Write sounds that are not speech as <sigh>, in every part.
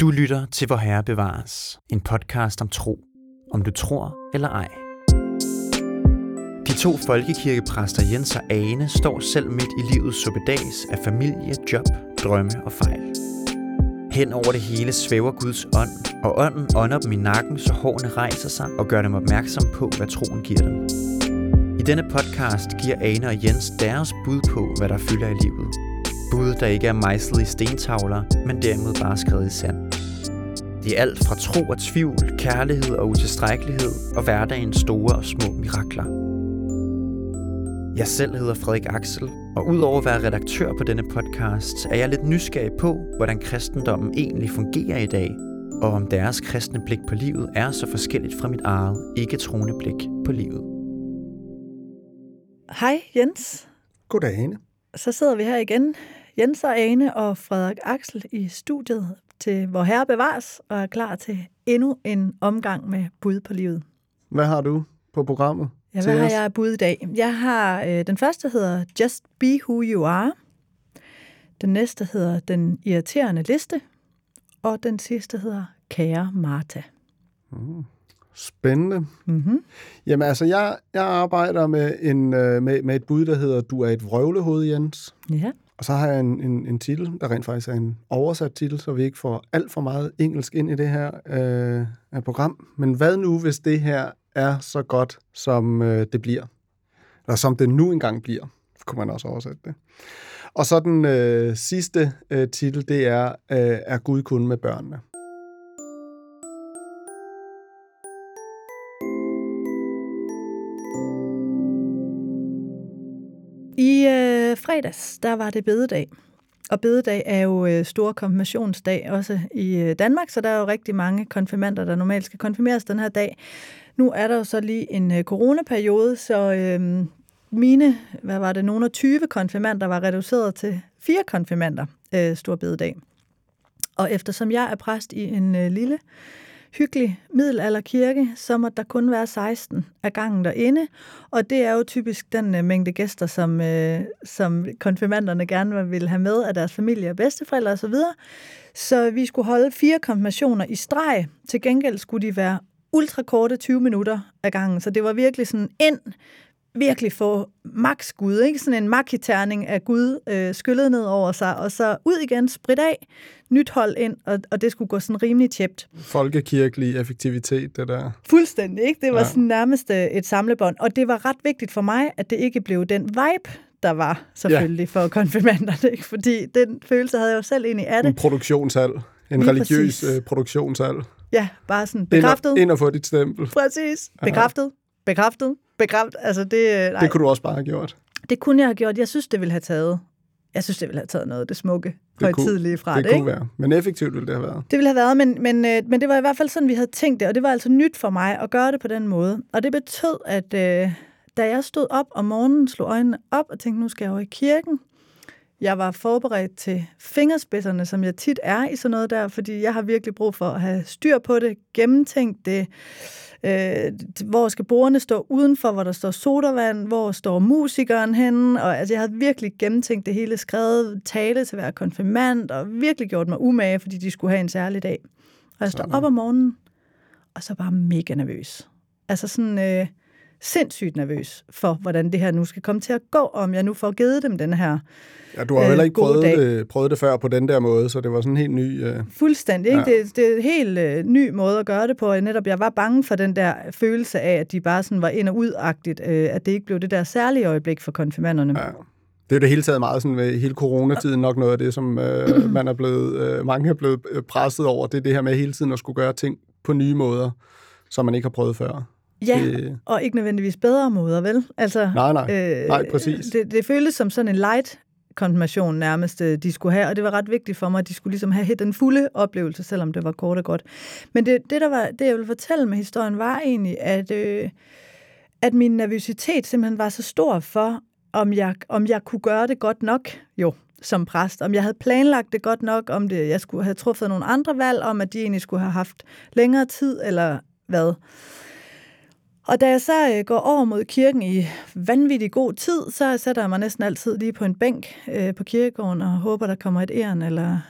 Du lytter til Vor Herre Bevares, en podcast om tro, om du tror eller ej. De to folkekirkepræster Jens og Ane står selv midt i livets suppedags af familie, job, drømme og fejl. Hen over det hele svæver Guds ånd, og ånden ånder dem i nakken, så hårene rejser sig og gør dem opmærksom på, hvad troen giver dem. I denne podcast giver Ane og Jens deres bud på, hvad der fylder i livet. Bud, der ikke er mejslet i stentavler, men derimod bare skrevet i sand. Det er alt fra tro og tvivl, kærlighed og utilstrækkelighed og hverdagens store og små mirakler. Jeg selv hedder Frederik Axel, og udover at være redaktør på denne podcast, er jeg lidt nysgerrig på, hvordan kristendommen egentlig fungerer i dag, og om deres kristne blik på livet er så forskelligt fra mit eget ikke-troende blik på livet. Hej Jens. Goddag, Ane. Så sidder vi her igen, Jens og Ane og Frederik Axel i studiet til Vor Herre Bevares, og er klar til endnu en omgang med bud på livet. Hvad har du på programmet? Ja, hvad har jeg bud i dag? Jeg har, øh, den første hedder Just Be Who You Are. Den næste hedder Den Irriterende Liste. Og den sidste hedder Kære Martha. Spændende. Mm-hmm. Jamen altså, jeg, jeg arbejder med, en, øh, med, med et bud, der hedder Du er et vrøvlehoved, Jens. Ja. Og så har jeg en, en, en titel, der rent faktisk er en oversat titel, så vi ikke får alt for meget engelsk ind i det her øh, øh program. Men hvad nu, hvis det her er så godt, som øh, det bliver? Eller som det nu engang bliver, kunne man også oversætte det. Og så den øh, sidste øh, titel, det er øh, Er Gud kun med børnene? Fredags, der var det bededag. Og bededag er jo øh, stor konfirmationsdag også i øh, Danmark, så der er jo rigtig mange konfirmander, der normalt skal konfirmeres den her dag. Nu er der jo så lige en øh, coronaperiode, så øh, mine, hvad var det, nogle af 20 konfirmander var reduceret til fire konfirmander øh, stor bededag. Og eftersom jeg er præst i en øh, lille hyggelig middelalderkirke, så må der kun være 16 af gangen derinde, og det er jo typisk den øh, mængde gæster, som, øh, som konfirmanderne gerne vil have med af deres familie og bedsteforældre osv. Så, så vi skulle holde fire konfirmationer i streg. Til gengæld skulle de være ultrakorte 20 minutter af gangen, så det var virkelig sådan ind, virkelig få max Gud, ikke? Sådan en makiterning af Gud øh, skyllet ned over sig, og så ud igen, sprit af, nyt hold ind, og, og det skulle gå sådan rimelig tjept. Folkekirkelig effektivitet, det der. Fuldstændig, ikke? Det var Ja. sådan nærmest øh, et samlebånd, og det var ret vigtigt for mig, at det ikke blev den vibe, der var selvfølgelig ja. for konfirmanderne, ikke? Fordi den følelse havde jeg jo selv egentlig af En det. produktionshal. En Lige religiøs præcis. øh, produktionshal. Ja, bare sådan Ind bekræftet, og, ind og få dit stempel. præcis, bekræftet, bekræftet, bekræftet, altså det, øh, nej, Det kunne du også bare have gjort. det kunne jeg have gjort. Jeg synes, det ville have taget, jeg synes, det ville have taget noget af det smukke, Det højtidlige fra det det, kunne ikke? være. Men effektivt ville det have været. Det ville have været, men, men, øh, men det var i hvert fald sådan, vi havde tænkt det, og det var altså nyt for mig at gøre det på den måde. Og det betød, at øh, da jeg stod op om morgenen, slog øjnene op og tænkte, nu skal jeg over i kirken. Jeg var forberedt til fingerspidserne, som jeg tit er i sådan noget der, fordi jeg har virkelig brug for at have styr på det, gennemtænkt det. Øh, hvor skal bordene stå udenfor, hvor der står sodavand, hvor står musikeren henne, og altså, jeg havde virkelig gennemtænkt det hele, skrevet tale til hver konfirmand, og virkelig gjort mig umage, fordi de skulle have en særlig dag. Og jeg står op om morgenen, og så bare mega nervøs. Altså sådan øh, sindssygt nervøs for, hvordan det her nu skal komme til at gå, om jeg nu får givet dem den her Ja, du har Øh, heller ikke prøvet dag. det, prøvet det før på den der måde, så det var sådan en helt ny... Øh, Fuldstændig. Ikke? Ja. Det, det er en helt øh, ny måde at gøre det på. Netop, jeg var bange for den der følelse af, at de bare sådan var ind- og udagtigt, øh, at det ikke blev det der særlige øjeblik for konfirmanderne. ja. Det er jo det hele taget meget sådan med hele coronatiden nok noget af det, som øh, <clears throat> man er blevet, øh, mange er blevet øh, presset over. Det er det her med hele tiden at skulle gøre ting på nye måder, som man ikke har prøvet før. Ja, Det, og ikke nødvendigvis bedre måder, vel? Altså, nej, nej. nej, præcis. Det, det føltes som sådan en light konfirmation nærmest, øh, de skulle have, og det var ret vigtigt for mig, at de skulle ligesom have den fulde oplevelse, selvom det var kort og godt. Men det, det, der var, det jeg ville fortælle med historien, var egentlig, at, øh, at min nervøsitet simpelthen var så stor for, om jeg, om jeg kunne gøre det godt nok, jo, som præst. Om jeg havde planlagt det godt nok, om det, jeg skulle have truffet nogle andre valg, om at de egentlig skulle have haft længere tid, eller hvad. Og da jeg så øh, går over mod kirken i vanvittig god tid, så sætter jeg mig næsten altid lige på en bænk øh, på kirkegården og håber, der kommer et æren eller et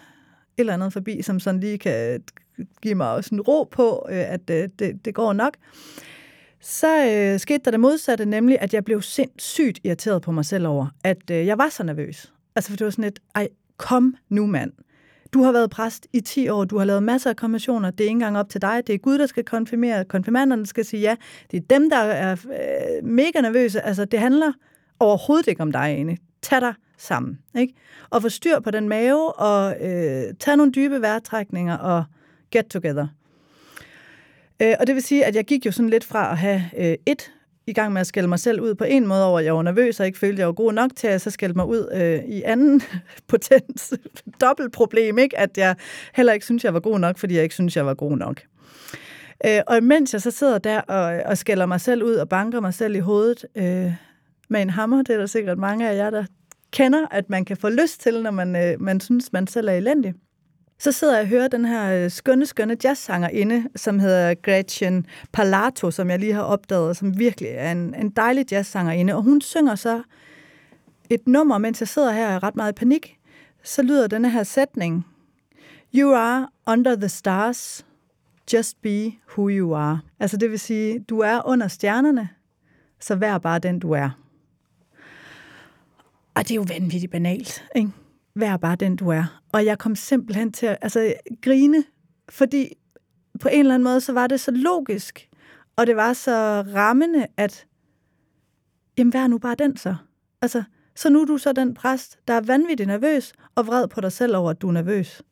eller andet forbi, som sådan lige kan øh, give mig sådan ro på, øh, at øh, det, det går nok. Så øh, skete der det modsatte, nemlig at jeg blev sindssygt irriteret på mig selv over, at øh, jeg var så nervøs. Altså, for det var sådan et, ej, kom nu mand. Du har været præst i 10 år, du har lavet masser af konfirmationer, det er ikke engang op til dig, det er Gud, der skal konfirmere, konfirmanderne skal sige ja, det er dem, der er øh, mega nervøse, altså det handler overhovedet ikke om dig, Ane. Tag dig sammen, ikke? Og få styr på den mave, og øh, tag nogle dybe vejrtrækninger, og get together. Øh, og det vil sige, at jeg gik jo sådan lidt fra at have øh, et i gang med at skælde mig selv ud på en måde over, at jeg var nervøs og ikke følte, at jeg var god nok til at så skælde mig ud øh, i anden <laughs> potens <laughs> dobbelt problem, ikke? at jeg heller ikke synes, jeg var god nok, fordi jeg ikke synes, jeg var god nok. Øh, og mens jeg så sidder der og, og skælder mig selv ud og banker mig selv i hovedet øh, med en hammer, det er der sikkert mange af jer, der kender, at man kan få lyst til, når man, øh, man synes, man selv er elendig så sidder jeg og hører den her øh, skønne, skønne inde, som hedder Gretchen Palato, som jeg lige har opdaget, som virkelig er en, en dejlig inde. Og hun synger så et nummer, mens jeg sidder her og er ret meget i panik. Så lyder denne her sætning. You are under the stars, just be who you are. Altså det vil sige, du er under stjernerne, så vær bare den, du er. Og det er jo vanvittigt banalt, ikke? Vær bare den, du er. Og jeg kom simpelthen til at altså, grine, fordi på en eller anden måde, så var det så logisk, og det var så rammende, at jamen, vær nu bare den så. Altså, så nu er du så den præst, der er vanvittigt nervøs og vred på dig selv over, at du er nervøs.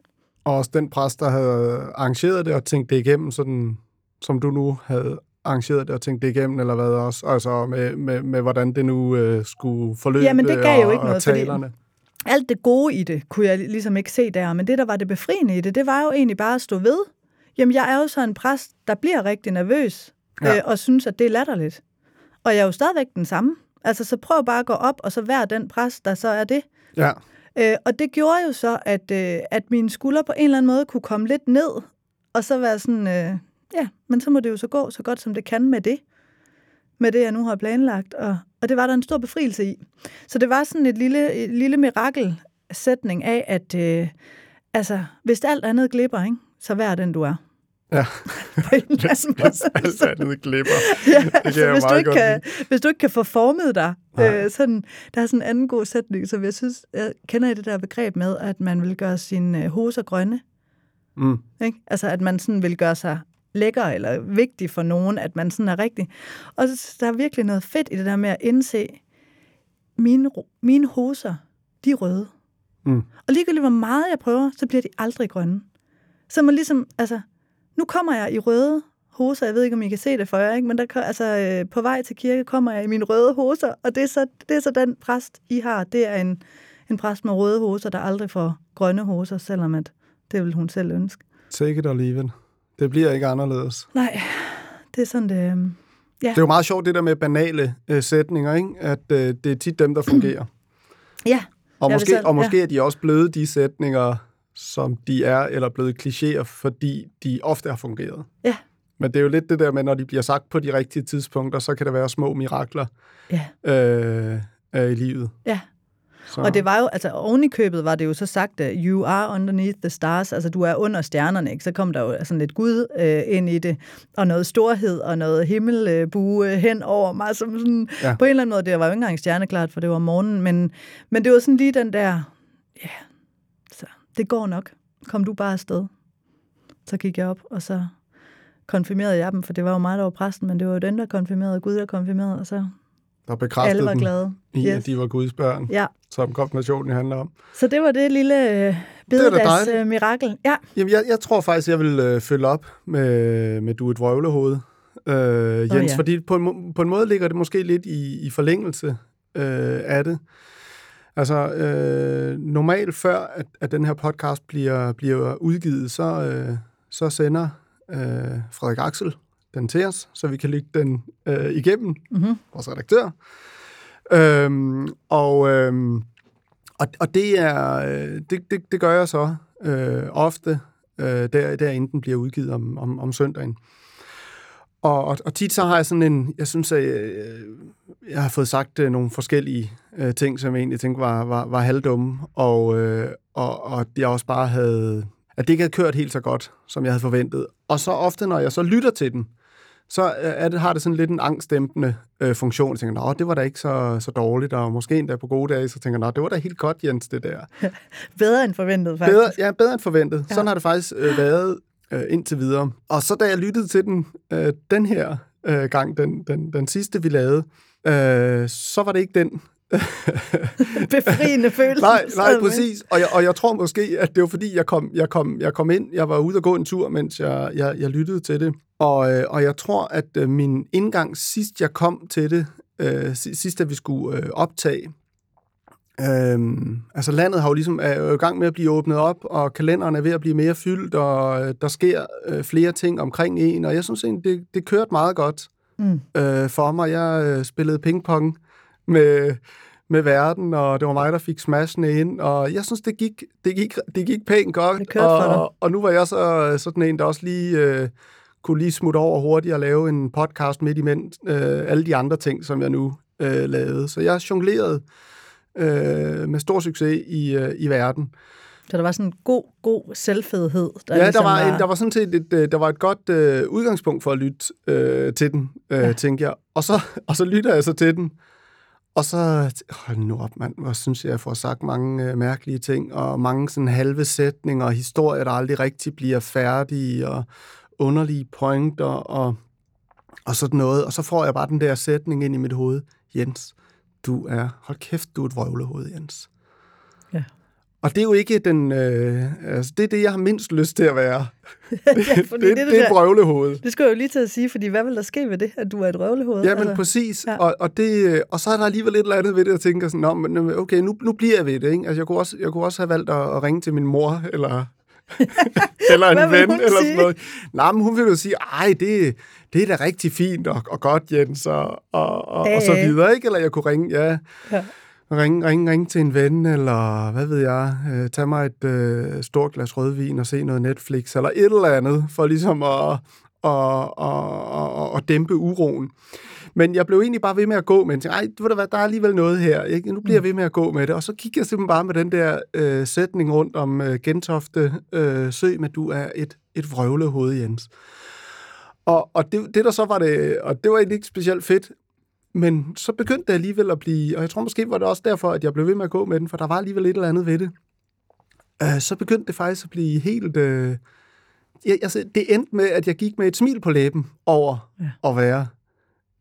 Og også den præst, der havde arrangeret det og tænkt det igennem, sådan, som du nu havde arrangeret det og tænkt det igennem, eller hvad også? Altså med, med, med hvordan det nu øh, skulle forløbe Jamen, det gav og, jo ikke noget, talerne. Alt det gode i det, kunne jeg ligesom ikke se der, men det, der var det befriende i det, det var jo egentlig bare at stå ved. Jamen, jeg er jo så en præst, der bliver rigtig nervøs, ja. øh, og synes, at det er latterligt. Og jeg er jo stadigvæk den samme. Altså, så prøv bare at gå op, og så vær den præst, der så er det. Ja. Øh, og det gjorde jo så, at, øh, at mine skuldre på en eller anden måde kunne komme lidt ned, og så være sådan, øh, ja, men så må det jo så gå så godt, som det kan med det med det, jeg nu har planlagt, og, og det var der en stor befrielse i. Så det var sådan et lille, et lille mirakelsætning af, at øh, altså, hvis alt andet glipper, ikke, så vær den, du er. Ja, <laughs> hvis, hvis alt andet glipper. <laughs> ja, det altså, hvis, du ikke kan, hvis du ikke kan få formet dig. Øh, sådan, der er sådan en anden god sætning, som jeg synes, jeg kender I det der begreb med, at man vil gøre sine øh, hoser grønne. Mm. Ikke? Altså, at man sådan vil gøre sig lækker eller vigtig for nogen, at man sådan er rigtig. Og der er virkelig noget fedt i det der med at indse, mine, mine hoser, de er røde. Mm. Og ligegyldigt hvor meget jeg prøver, så bliver de aldrig grønne. Så man ligesom, altså, nu kommer jeg i røde hoser, jeg ved ikke, om I kan se det for jer, ikke? men der, altså, øh, på vej til kirke kommer jeg i mine røde hoser, og det er så, det er så den præst, I har. Det er en, en præst med røde hoser, der aldrig får grønne hoser, selvom at det vil hun selv ønske. Take it or leave it. Det bliver ikke anderledes. Nej, det er sådan, det... Øhm, ja. Det er jo meget sjovt, det der med banale øh, sætninger, ikke? at øh, det er tit dem, der fungerer. <clears throat> ja. Og måske, selv, og måske ja. er de også blevet de sætninger, som de er, eller blevet klichéer, fordi de ofte har fungeret. Ja. Men det er jo lidt det der med, når de bliver sagt på de rigtige tidspunkter, så kan der være små mirakler ja. øh, øh, i livet. Ja. Så. Og det var jo, altså oven i købet var det jo så sagt, you are underneath the stars, altså du er under stjernerne, ikke? Så kom der jo sådan lidt Gud øh, ind i det, og noget storhed og noget himmelbue øh, hen over mig, som sådan, ja. på en eller anden måde, det var jo ikke engang stjerneklart, for det var morgenen, men, men det var sådan lige den der, ja, så det går nok. Kom du bare afsted. Så gik jeg op, og så konfirmerede jeg dem, for det var jo mig, der var præsten, men det var jo den, der konfirmerede, Gud, der konfirmerede, og så der bekræftede Alle var glade. i, yes. at de var Guds børn, ja. som konfirmationen handler om. Så det var det lille øh, bededags øh, mirakel. Ja. Jamen, jeg, jeg tror faktisk, jeg vil øh, følge op med, med Du et vrøvlehoved, øh, Jens, oh, ja. fordi på en, på en måde ligger det måske lidt i, i forlængelse øh, af det. Altså, øh, normalt før, at, at den her podcast bliver, bliver udgivet, så, øh, så sender øh, Frederik Axel den til os, så vi kan lægge den øh, igennem, mm-hmm. vores redaktør. Øhm, og, øhm, og, og det er øh, det, det, det gør jeg så øh, ofte, øh, der, der inden den bliver udgivet om, om, om søndagen. Og, og, og tit så har jeg sådan en, jeg synes, at jeg, jeg har fået sagt øh, nogle forskellige øh, ting, som jeg egentlig tænkte var, var, var halvdumme, og, øh, og, og jeg også bare havde, at det ikke havde kørt helt så godt, som jeg havde forventet. Og så ofte, når jeg så lytter til den, så er det, har det sådan lidt en angstdæmpende øh, funktion. Jeg tænker, nå, det var da ikke så, så dårligt, og måske endda på gode dage, så tænker jeg, nå, det var da helt godt, Jens, det der. <laughs> bedre end forventet, faktisk. Bedre, ja, bedre end forventet. Ja. Sådan har det faktisk øh, været øh, indtil videre. Og så da jeg lyttede til den, øh, den her øh, gang, den, den, den sidste, vi lavede, øh, så var det ikke den, <laughs> Befriende <laughs> følelse. nej, nej, præcis. Og jeg, og jeg tror måske, at det var fordi, jeg kom, jeg, kom, jeg kom ind, jeg var ude og gå en tur, mens jeg, jeg, jeg lyttede til det. Og, øh, og jeg tror, at øh, min indgang sidst, jeg kom til det, øh, sidst, at vi skulle øh, optage, Øhm, altså landet har jo ligesom er jo i gang med at blive åbnet op, og kalenderen er ved at blive mere fyldt, og øh, der sker øh, flere ting omkring en, og jeg synes egentlig, det, det kørte meget godt mm. øh, for mig. Jeg øh, spillede pingpong med, med verden, og det var mig, der fik smashene ind, og jeg synes, det gik, det gik, det gik pænt godt. Det og, og, og nu var jeg så sådan en, der også lige øh, kunne lige smutte over hurtigt og lave en podcast midt imellem øh, alle de andre ting, som jeg nu øh, lavede. Så jeg jonglerede øh, med stor succes i, øh, i verden. Så der var sådan en god, god selvfedhed. Der ja, ligesom der, var, var... En, der var sådan set et, øh, der var et godt øh, udgangspunkt for at lytte øh, til den, øh, ja. tænker jeg. Og så, <laughs> og så lytter jeg så til den, og så, hold nu op, mand, hvor synes jeg, jeg får sagt mange øh, mærkelige ting, og mange sådan halve sætninger, og historier, der aldrig rigtig bliver færdige, og underlige pointer, og, og sådan noget. Og så får jeg bare den der sætning ind i mit hoved. Jens, du er, hold kæft, du er et vrøvlehoved, Jens. Ja. Og det er jo ikke den, øh, altså det er det, jeg har mindst lyst til at være. <laughs> det, ja, det, det, det, det er vrøvlehoved. Det skulle jeg jo lige til at sige, fordi hvad vil der ske ved det, at du er et vrøvlehoved? Ja, men altså, præcis. Ja. Og, og, det, og så er der alligevel et eller andet ved det, at tænke sådan, Nå, men okay, nu, nu bliver jeg ved det. Ikke? Altså, jeg, kunne også, jeg kunne også have valgt at, at ringe til min mor, eller <laughs> eller en ven, eller sådan noget. Nej, men hun vil jo sige, ej, det, det er da rigtig fint og, og godt, Jens, og, og, og, og så videre, ikke? Eller jeg kunne ringe, ja, ja. Ringe, ringe, ringe til en ven, eller hvad ved jeg, øh, tage mig et øh, stort glas rødvin og se noget Netflix, eller et eller andet, for ligesom at, at, at, at, at dæmpe uroen. Men jeg blev egentlig bare ved med at gå, men tænkte, ej, ved du hvad, der er alligevel noget her. Ikke? Nu bliver jeg mm. ved med at gå med det. Og så kigger jeg simpelthen bare med den der øh, sætning rundt om øh, Gentofte øh, Sø, med du er et, et vrøvlehoved, Jens. Og, og det, det der så var det, og det var egentlig ikke specielt fedt, men så begyndte det alligevel at blive, og jeg tror måske var det også derfor, at jeg blev ved med at gå med den, for der var alligevel et eller andet ved det. Øh, så begyndte det faktisk at blive helt... Øh, jeg, altså, det endte med, at jeg gik med et smil på læben over ja. at være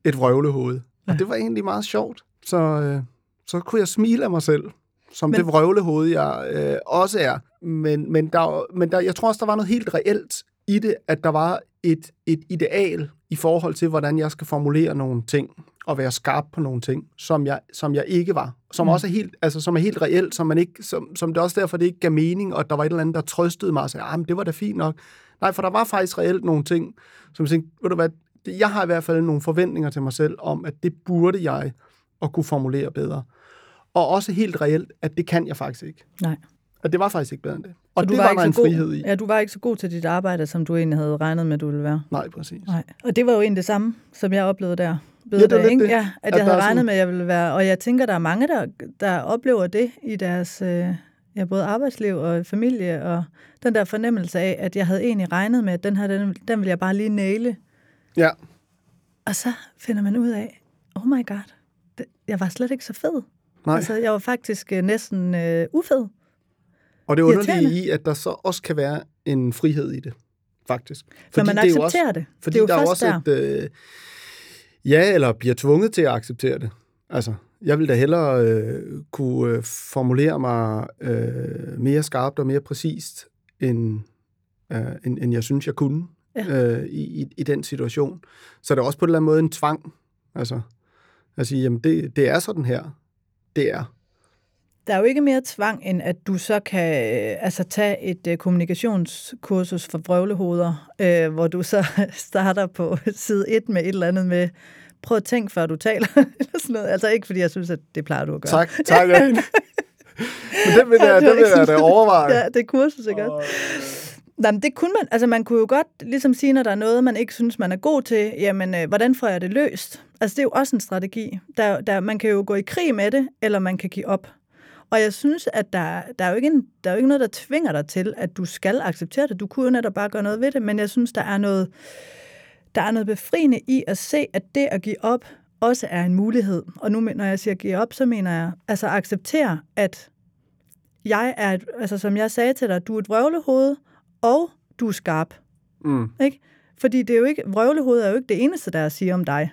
et vrøvlehoved. Ja. Og det var egentlig meget sjovt. Så, øh, så kunne jeg smile af mig selv, som men... det vrøvlehoved, jeg øh, også er. Men, men, der, men der, jeg tror også, der var noget helt reelt i det, at der var et, et ideal i forhold til, hvordan jeg skal formulere nogle ting og være skarp på nogle ting, som jeg, som jeg ikke var. Som mm. også er helt, altså, som er helt reelt, som, man ikke, som, som det er også derfor, det ikke gav mening, og der var et eller andet, der trøstede mig og sagde, ah, men det var da fint nok. Nej, for der var faktisk reelt nogle ting, som jeg tænkte, ved du hvad, jeg har i hvert fald nogle forventninger til mig selv om, at det burde jeg at kunne formulere bedre. Og også helt reelt, at det kan jeg faktisk ikke. Nej. At det var faktisk ikke bedre end det. Og det var, var der en frihed god, i. Ja, du var ikke så god til dit arbejde, som du egentlig havde regnet med, du ville være. Nej, præcis. Nej. Og det var jo egentlig det samme, som jeg oplevede der. ja, det er ikke? Det. Ja, at, at jeg havde regnet sådan... med, at jeg ville være. Og jeg tænker, der er mange, der, der oplever det i deres øh, ja, både arbejdsliv og familie, og den der fornemmelse af, at jeg havde egentlig regnet med, at den her, den, den vil jeg bare lige næle. Ja. Og så finder man ud af, oh my god, det, jeg var slet ikke så fed. Nej. Altså, jeg var faktisk øh, næsten øh, ufed. Og det er underligt i, at der så også kan være en frihed i det, faktisk. Fordi man accepterer det. Er også, det. Fordi det er der er også der. et... Øh, ja, eller bliver tvunget til at acceptere det. Altså, jeg vil da hellere øh, kunne øh, formulere mig øh, mere skarpt og mere præcist, end, øh, end, end jeg synes, jeg kunne ja. øh, i, i, i den situation. Så det er også på en eller anden måde en tvang. Altså, at sige, jamen det, det er sådan her. Det er. Der er jo ikke mere tvang, end at du så kan øh, altså, tage et uh, kommunikationskursus for vrøvlehoveder, uh, hvor du så <laughs> starter på side 1 med et eller andet med, prøv at tænke, før du taler. <laughs> eller sådan noget. Altså ikke, fordi jeg synes, at det plejer du at gøre. Tak, tak. <laughs> Men det vil jeg, ja, det vil jeg da overveje. Ja, det er kursus, ikke og... Jamen, det kunne man. Altså, man kunne jo godt ligesom sige, når der er noget, man ikke synes, man er god til, jamen, øh, hvordan får jeg det løst? Altså, det er jo også en strategi. Der, der, man kan jo gå i krig med det, eller man kan give op. Og jeg synes, at der, der, er jo ikke en, der er jo ikke noget, der tvinger dig til, at du skal acceptere det. Du kunne jo netop bare gøre noget ved det, men jeg synes, der er noget, der er noget befriende i at se, at det at give op også er en mulighed. Og nu, når jeg siger give op, så mener jeg, altså acceptere, at jeg er, et, altså som jeg sagde til dig, du er et vrøvlehoved, og du er skarp. Mm. Ikke? Fordi det er jo ikke, vrøvlehoved er jo ikke det eneste, der er at sige om dig.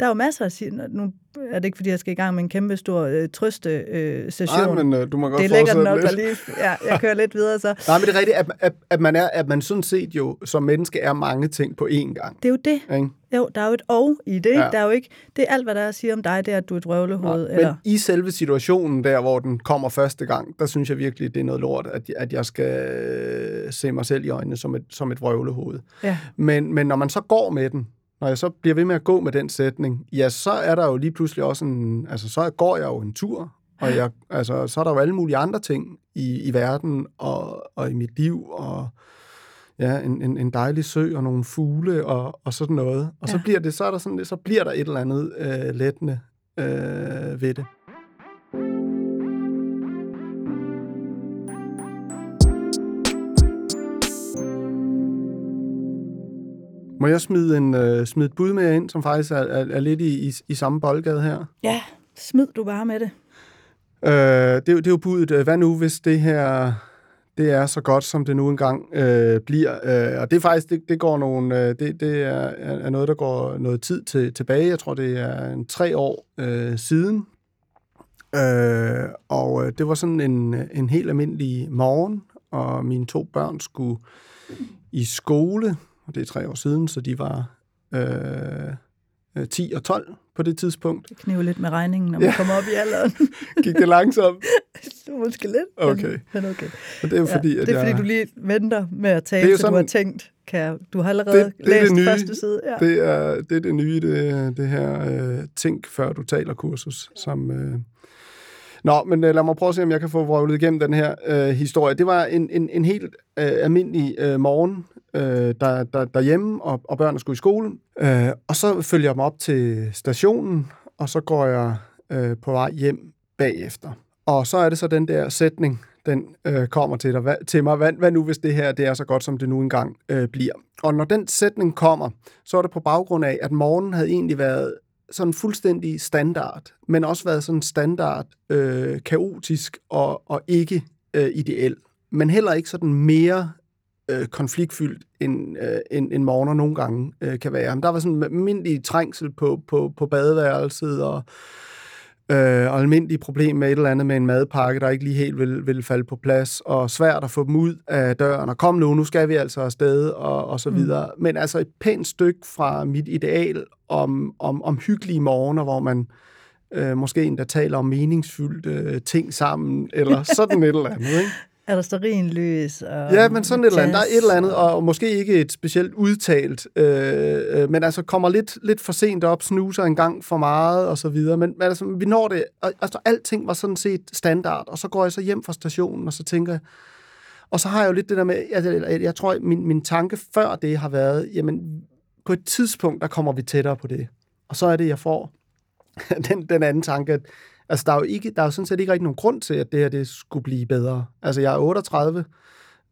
Der er jo masser at sige, nu er det ikke, fordi jeg skal i gang med en kæmpe stor øh, trøste øh. Nej, men øh, du må godt det er lækkert nok lidt. lige, ja, jeg kører lidt videre så. Nej, men det er rigtigt, at, at, at, man er, at man sådan set jo som menneske er mange ting på én gang. Det er jo det. Ikke? Jo, der er jo et og i det. Ikke? Ja. Der er jo ikke, det er alt, hvad der er at sige om dig, det er, at du er et røvlehoved. Men eller, i selve situationen der, hvor den kommer første gang, der synes jeg virkelig, det er noget lort, at, at jeg skal øh, se mig selv i øjnene som et, som et vrøvlehoved. ja. Men, men når man så går med den, når jeg så bliver ved med at gå med den sætning, ja, så er der jo lige pludselig også en, altså så går jeg jo en tur, og jeg, altså, så er der jo alle mulige andre ting i, i verden og, og i mit liv, og ja, en, en, en dejlig sø og nogle fugle og, og sådan noget. Og så Ja. bliver det, så er der sådan, så bliver der et eller andet øh, lettende øh, ved det. Må jeg smide, en, øh, smide et bud med ind, som faktisk er, er, er lidt i, i, i samme boldgade her? ja, smid du bare med det. Øh, det, det er jo budet, øh, hvad nu hvis det her det er så godt, som det nu engang øh, bliver. Øh, og det er faktisk, det, det går nogle, øh, det, det er, er er noget, der går noget tid til, tilbage. Jeg tror, det er en tre år øh, siden. Øh, og øh, det var sådan en, en helt almindelig morgen, og mine to børn skulle i skole, og det er tre år siden, så de var øh, øh, 10 og 12 på det tidspunkt. Det kniver lidt med regningen, når man Ja. kommer op i alderen. <laughs> Gik det langsomt? <laughs> Måske lidt, Okay. men, men okay. Og det er jo fordi, ja, at det er jeg... fordi, du lige venter med at tale, så du har tænkt, kan jeg, du har allerede Det- det er det læst nye. første side. Ja. Det er det, er det nye, det, det her øh, tænk før du taler kursus, som... Øh... Nå, men øh, lad mig prøve at se, om jeg kan få vrøvlet igennem den her øh, historie. Det var en, en, en helt øh, almindelig øh, morgen øh, der, der, derhjemme, og, og børnene skulle i skole. Øh, og så følger jeg dem op til stationen, og så går jeg øh, på vej hjem bagefter. Og så er det så den der sætning, den øh, kommer til, dig, hvad, til mig. Hvad, hvad nu, hvis det her det er så godt, som det nu engang øh, bliver? Og når den sætning kommer, så er det på baggrund af, at morgenen havde egentlig været sådan fuldstændig standard, men også været sådan standard øh, kaotisk og, og ikke øh, ideel. Men heller ikke sådan mere øh, konfliktfyldt, end, øh, end, end morgener nogle gange øh, kan være. Men der var sådan almindelig trængsel på, på, på badeværelset, og, øh, og almindelige problem med et eller andet med en madpakke, der ikke lige helt vil, vil falde på plads, og svært at få dem ud af døren, og kom nu, nu skal vi altså afsted, og, og så Mm. videre. Men altså et pænt stykke fra mit ideal om, om, om hyggelige morgener, hvor man øh, måske endda taler om meningsfyldte øh, ting sammen, eller <laughs> sådan et eller andet, ikke? Er der stearinlys? Og Ja, men sådan et eller andet. Der er et eller andet, og måske ikke et specielt udtalt, øh, øh, men altså kommer lidt, lidt for sent op, snuser en gang for meget, og så videre. Men, men altså, vi når det, og, altså alting var sådan set standard, og så går jeg så hjem fra stationen, og så tænker jeg, og så har jeg jo lidt det der med, altså, jeg, jeg tror, min, min tanke før det har været, jamen, på et tidspunkt, der kommer vi tættere på det. Og så er det, jeg får <laughs> den, den anden tanke, at altså, der, er jo ikke, der er jo sådan set ikke rigtig nogen grund til, at det her det skulle blive bedre. Altså, jeg er 38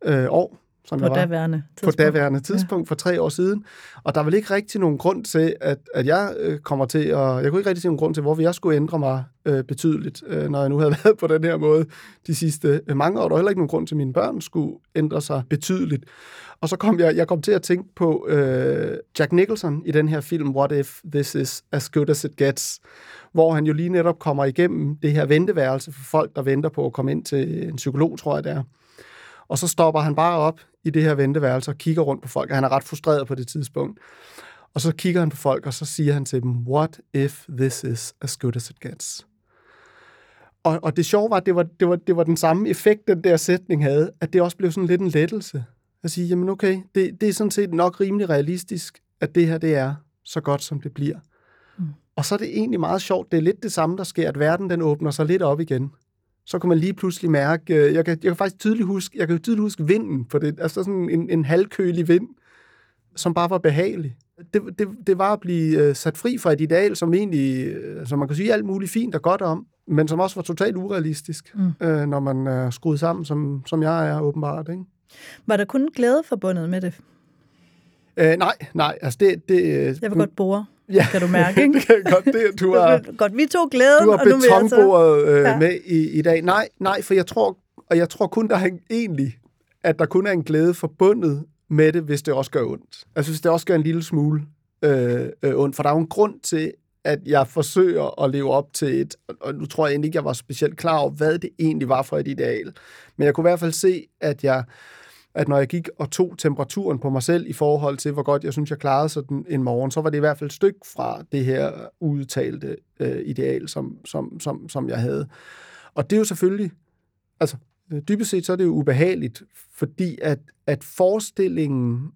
øh, år, som På jeg var daværende på tidspunkt. daværende tidspunkt for tre år siden. Og der er vel ikke rigtig nogen grund til, at, at jeg øh, kommer til at... Jeg kunne ikke rigtig se nogen grund til, hvorfor jeg skulle ændre mig øh, betydeligt, øh, når jeg nu havde <laughs> været på den her måde de sidste øh, mange år. Der er heller ikke nogen grund til, at mine børn skulle ændre sig betydeligt. Og så kom jeg, jeg kom til at tænke på øh, Jack Nicholson i den her film, What If This Is As Good As It Gets, hvor han jo lige netop kommer igennem det her venteværelse for folk, der venter på at komme ind til en psykolog, tror jeg det er. Og så stopper han bare op i det her venteværelse og kigger rundt på folk, og han er ret frustreret på det tidspunkt. Og så kigger han på folk, og så siger han til dem, what if this is as good as it gets? Og, og det sjove var, at det var, det, var, det var den samme effekt, den der sætning havde, at det også blev sådan lidt en lettelse. At sige, jamen okay, det, det er sådan set nok rimelig realistisk, at det her det er så godt, som det bliver. Mm. Og så er det egentlig meget sjovt, det er lidt det samme, der sker, at verden den åbner sig lidt op igen. Så kunne man lige pludselig mærke, øh, jeg kan, jeg kan faktisk tydeligt huske, jeg kan tydeligt huske vinden, for det altså sådan en, en halvkølig vind, som bare var behagelig. Det, det, det var at blive øh, sat fri fra et ideal, som egentlig, øh, som man kan sige alt muligt fint og godt om, men som også var totalt urealistisk, mm. øh, når man er skruet sammen, som, som jeg er åbenbart. Ikke? Var der kun glæde forbundet med det? Øh, nej, nej. Altså det, det, jeg vil godt bore. Ja, kan du mærke, <laughs> ikke? det kan godt, det, du <laughs> har, godt, vi tog glæden, du har betonbordet øh, ja. med i, i dag. Nej, nej, for jeg tror, og jeg tror kun, der er en, egentlig, at der kun er en glæde forbundet med det, hvis det også gør ondt. Altså hvis det også gør en lille smule øh, øh, ondt. For der er jo en grund til, at jeg forsøger at leve op til et, og nu tror jeg egentlig ikke, jeg var specielt klar over, hvad det egentlig var for et ideal. Men jeg kunne i hvert fald se, at jeg at når jeg gik og tog temperaturen på mig selv i forhold til, hvor godt jeg synes, jeg klarede sådan en morgen, så var det i hvert fald et stykke fra det her udtalte øh, ideal, som, som, som, som jeg havde. Og det er jo selvfølgelig, altså dybest set så er det jo ubehageligt, fordi at, at forestillingen,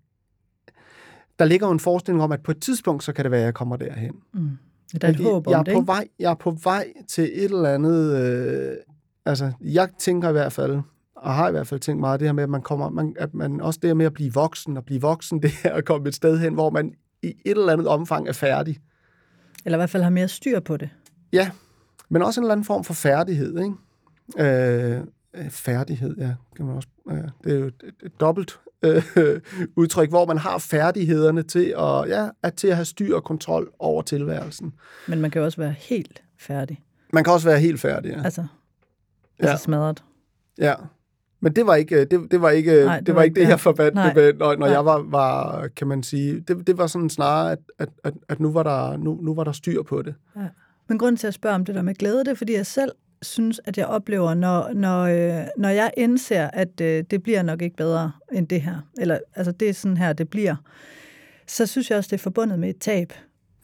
der ligger jo en forestilling om, at på et tidspunkt, så kan det være, at jeg kommer derhen. Mm. Det er et håb om jeg er det, på vej, Jeg er på vej til et eller andet... Øh, altså, jeg tænker i hvert fald, og har i hvert fald tænkt meget det her med, at man kommer, man, at man også det her med at blive voksen, og blive voksen, <laughs> det her at komme et sted hen, hvor man i et eller andet omfang er færdig. Eller i hvert fald har mere styr på det. Ja, men også en eller anden form for færdighed, ikke? Øh, færdighed, ja, kan man også, ja, det er jo et, et dobbelt øh, <laughs> udtryk, hvor man har færdighederne til at, ja, at, til at have styr og kontrol over tilværelsen. Men man kan også være helt færdig. Man kan også være helt færdig, ja. Altså, altså ja. smadret. Ja, men det var ikke det, det, var ikke, Nej, det, det var ikke det, jeg forbandt det med, når, når jeg var, var, kan man sige, det, det var sådan snarere, at, at, at, at nu, var der, nu, nu var der styr på det. Ja. Men grunden til at spørge om det der med glæde, det er, fordi jeg selv synes, at jeg oplever, når, når, øh, når jeg indser, at øh, det bliver nok ikke bedre end det her, eller altså det er sådan her, det bliver, så synes jeg også, det er forbundet med et tab.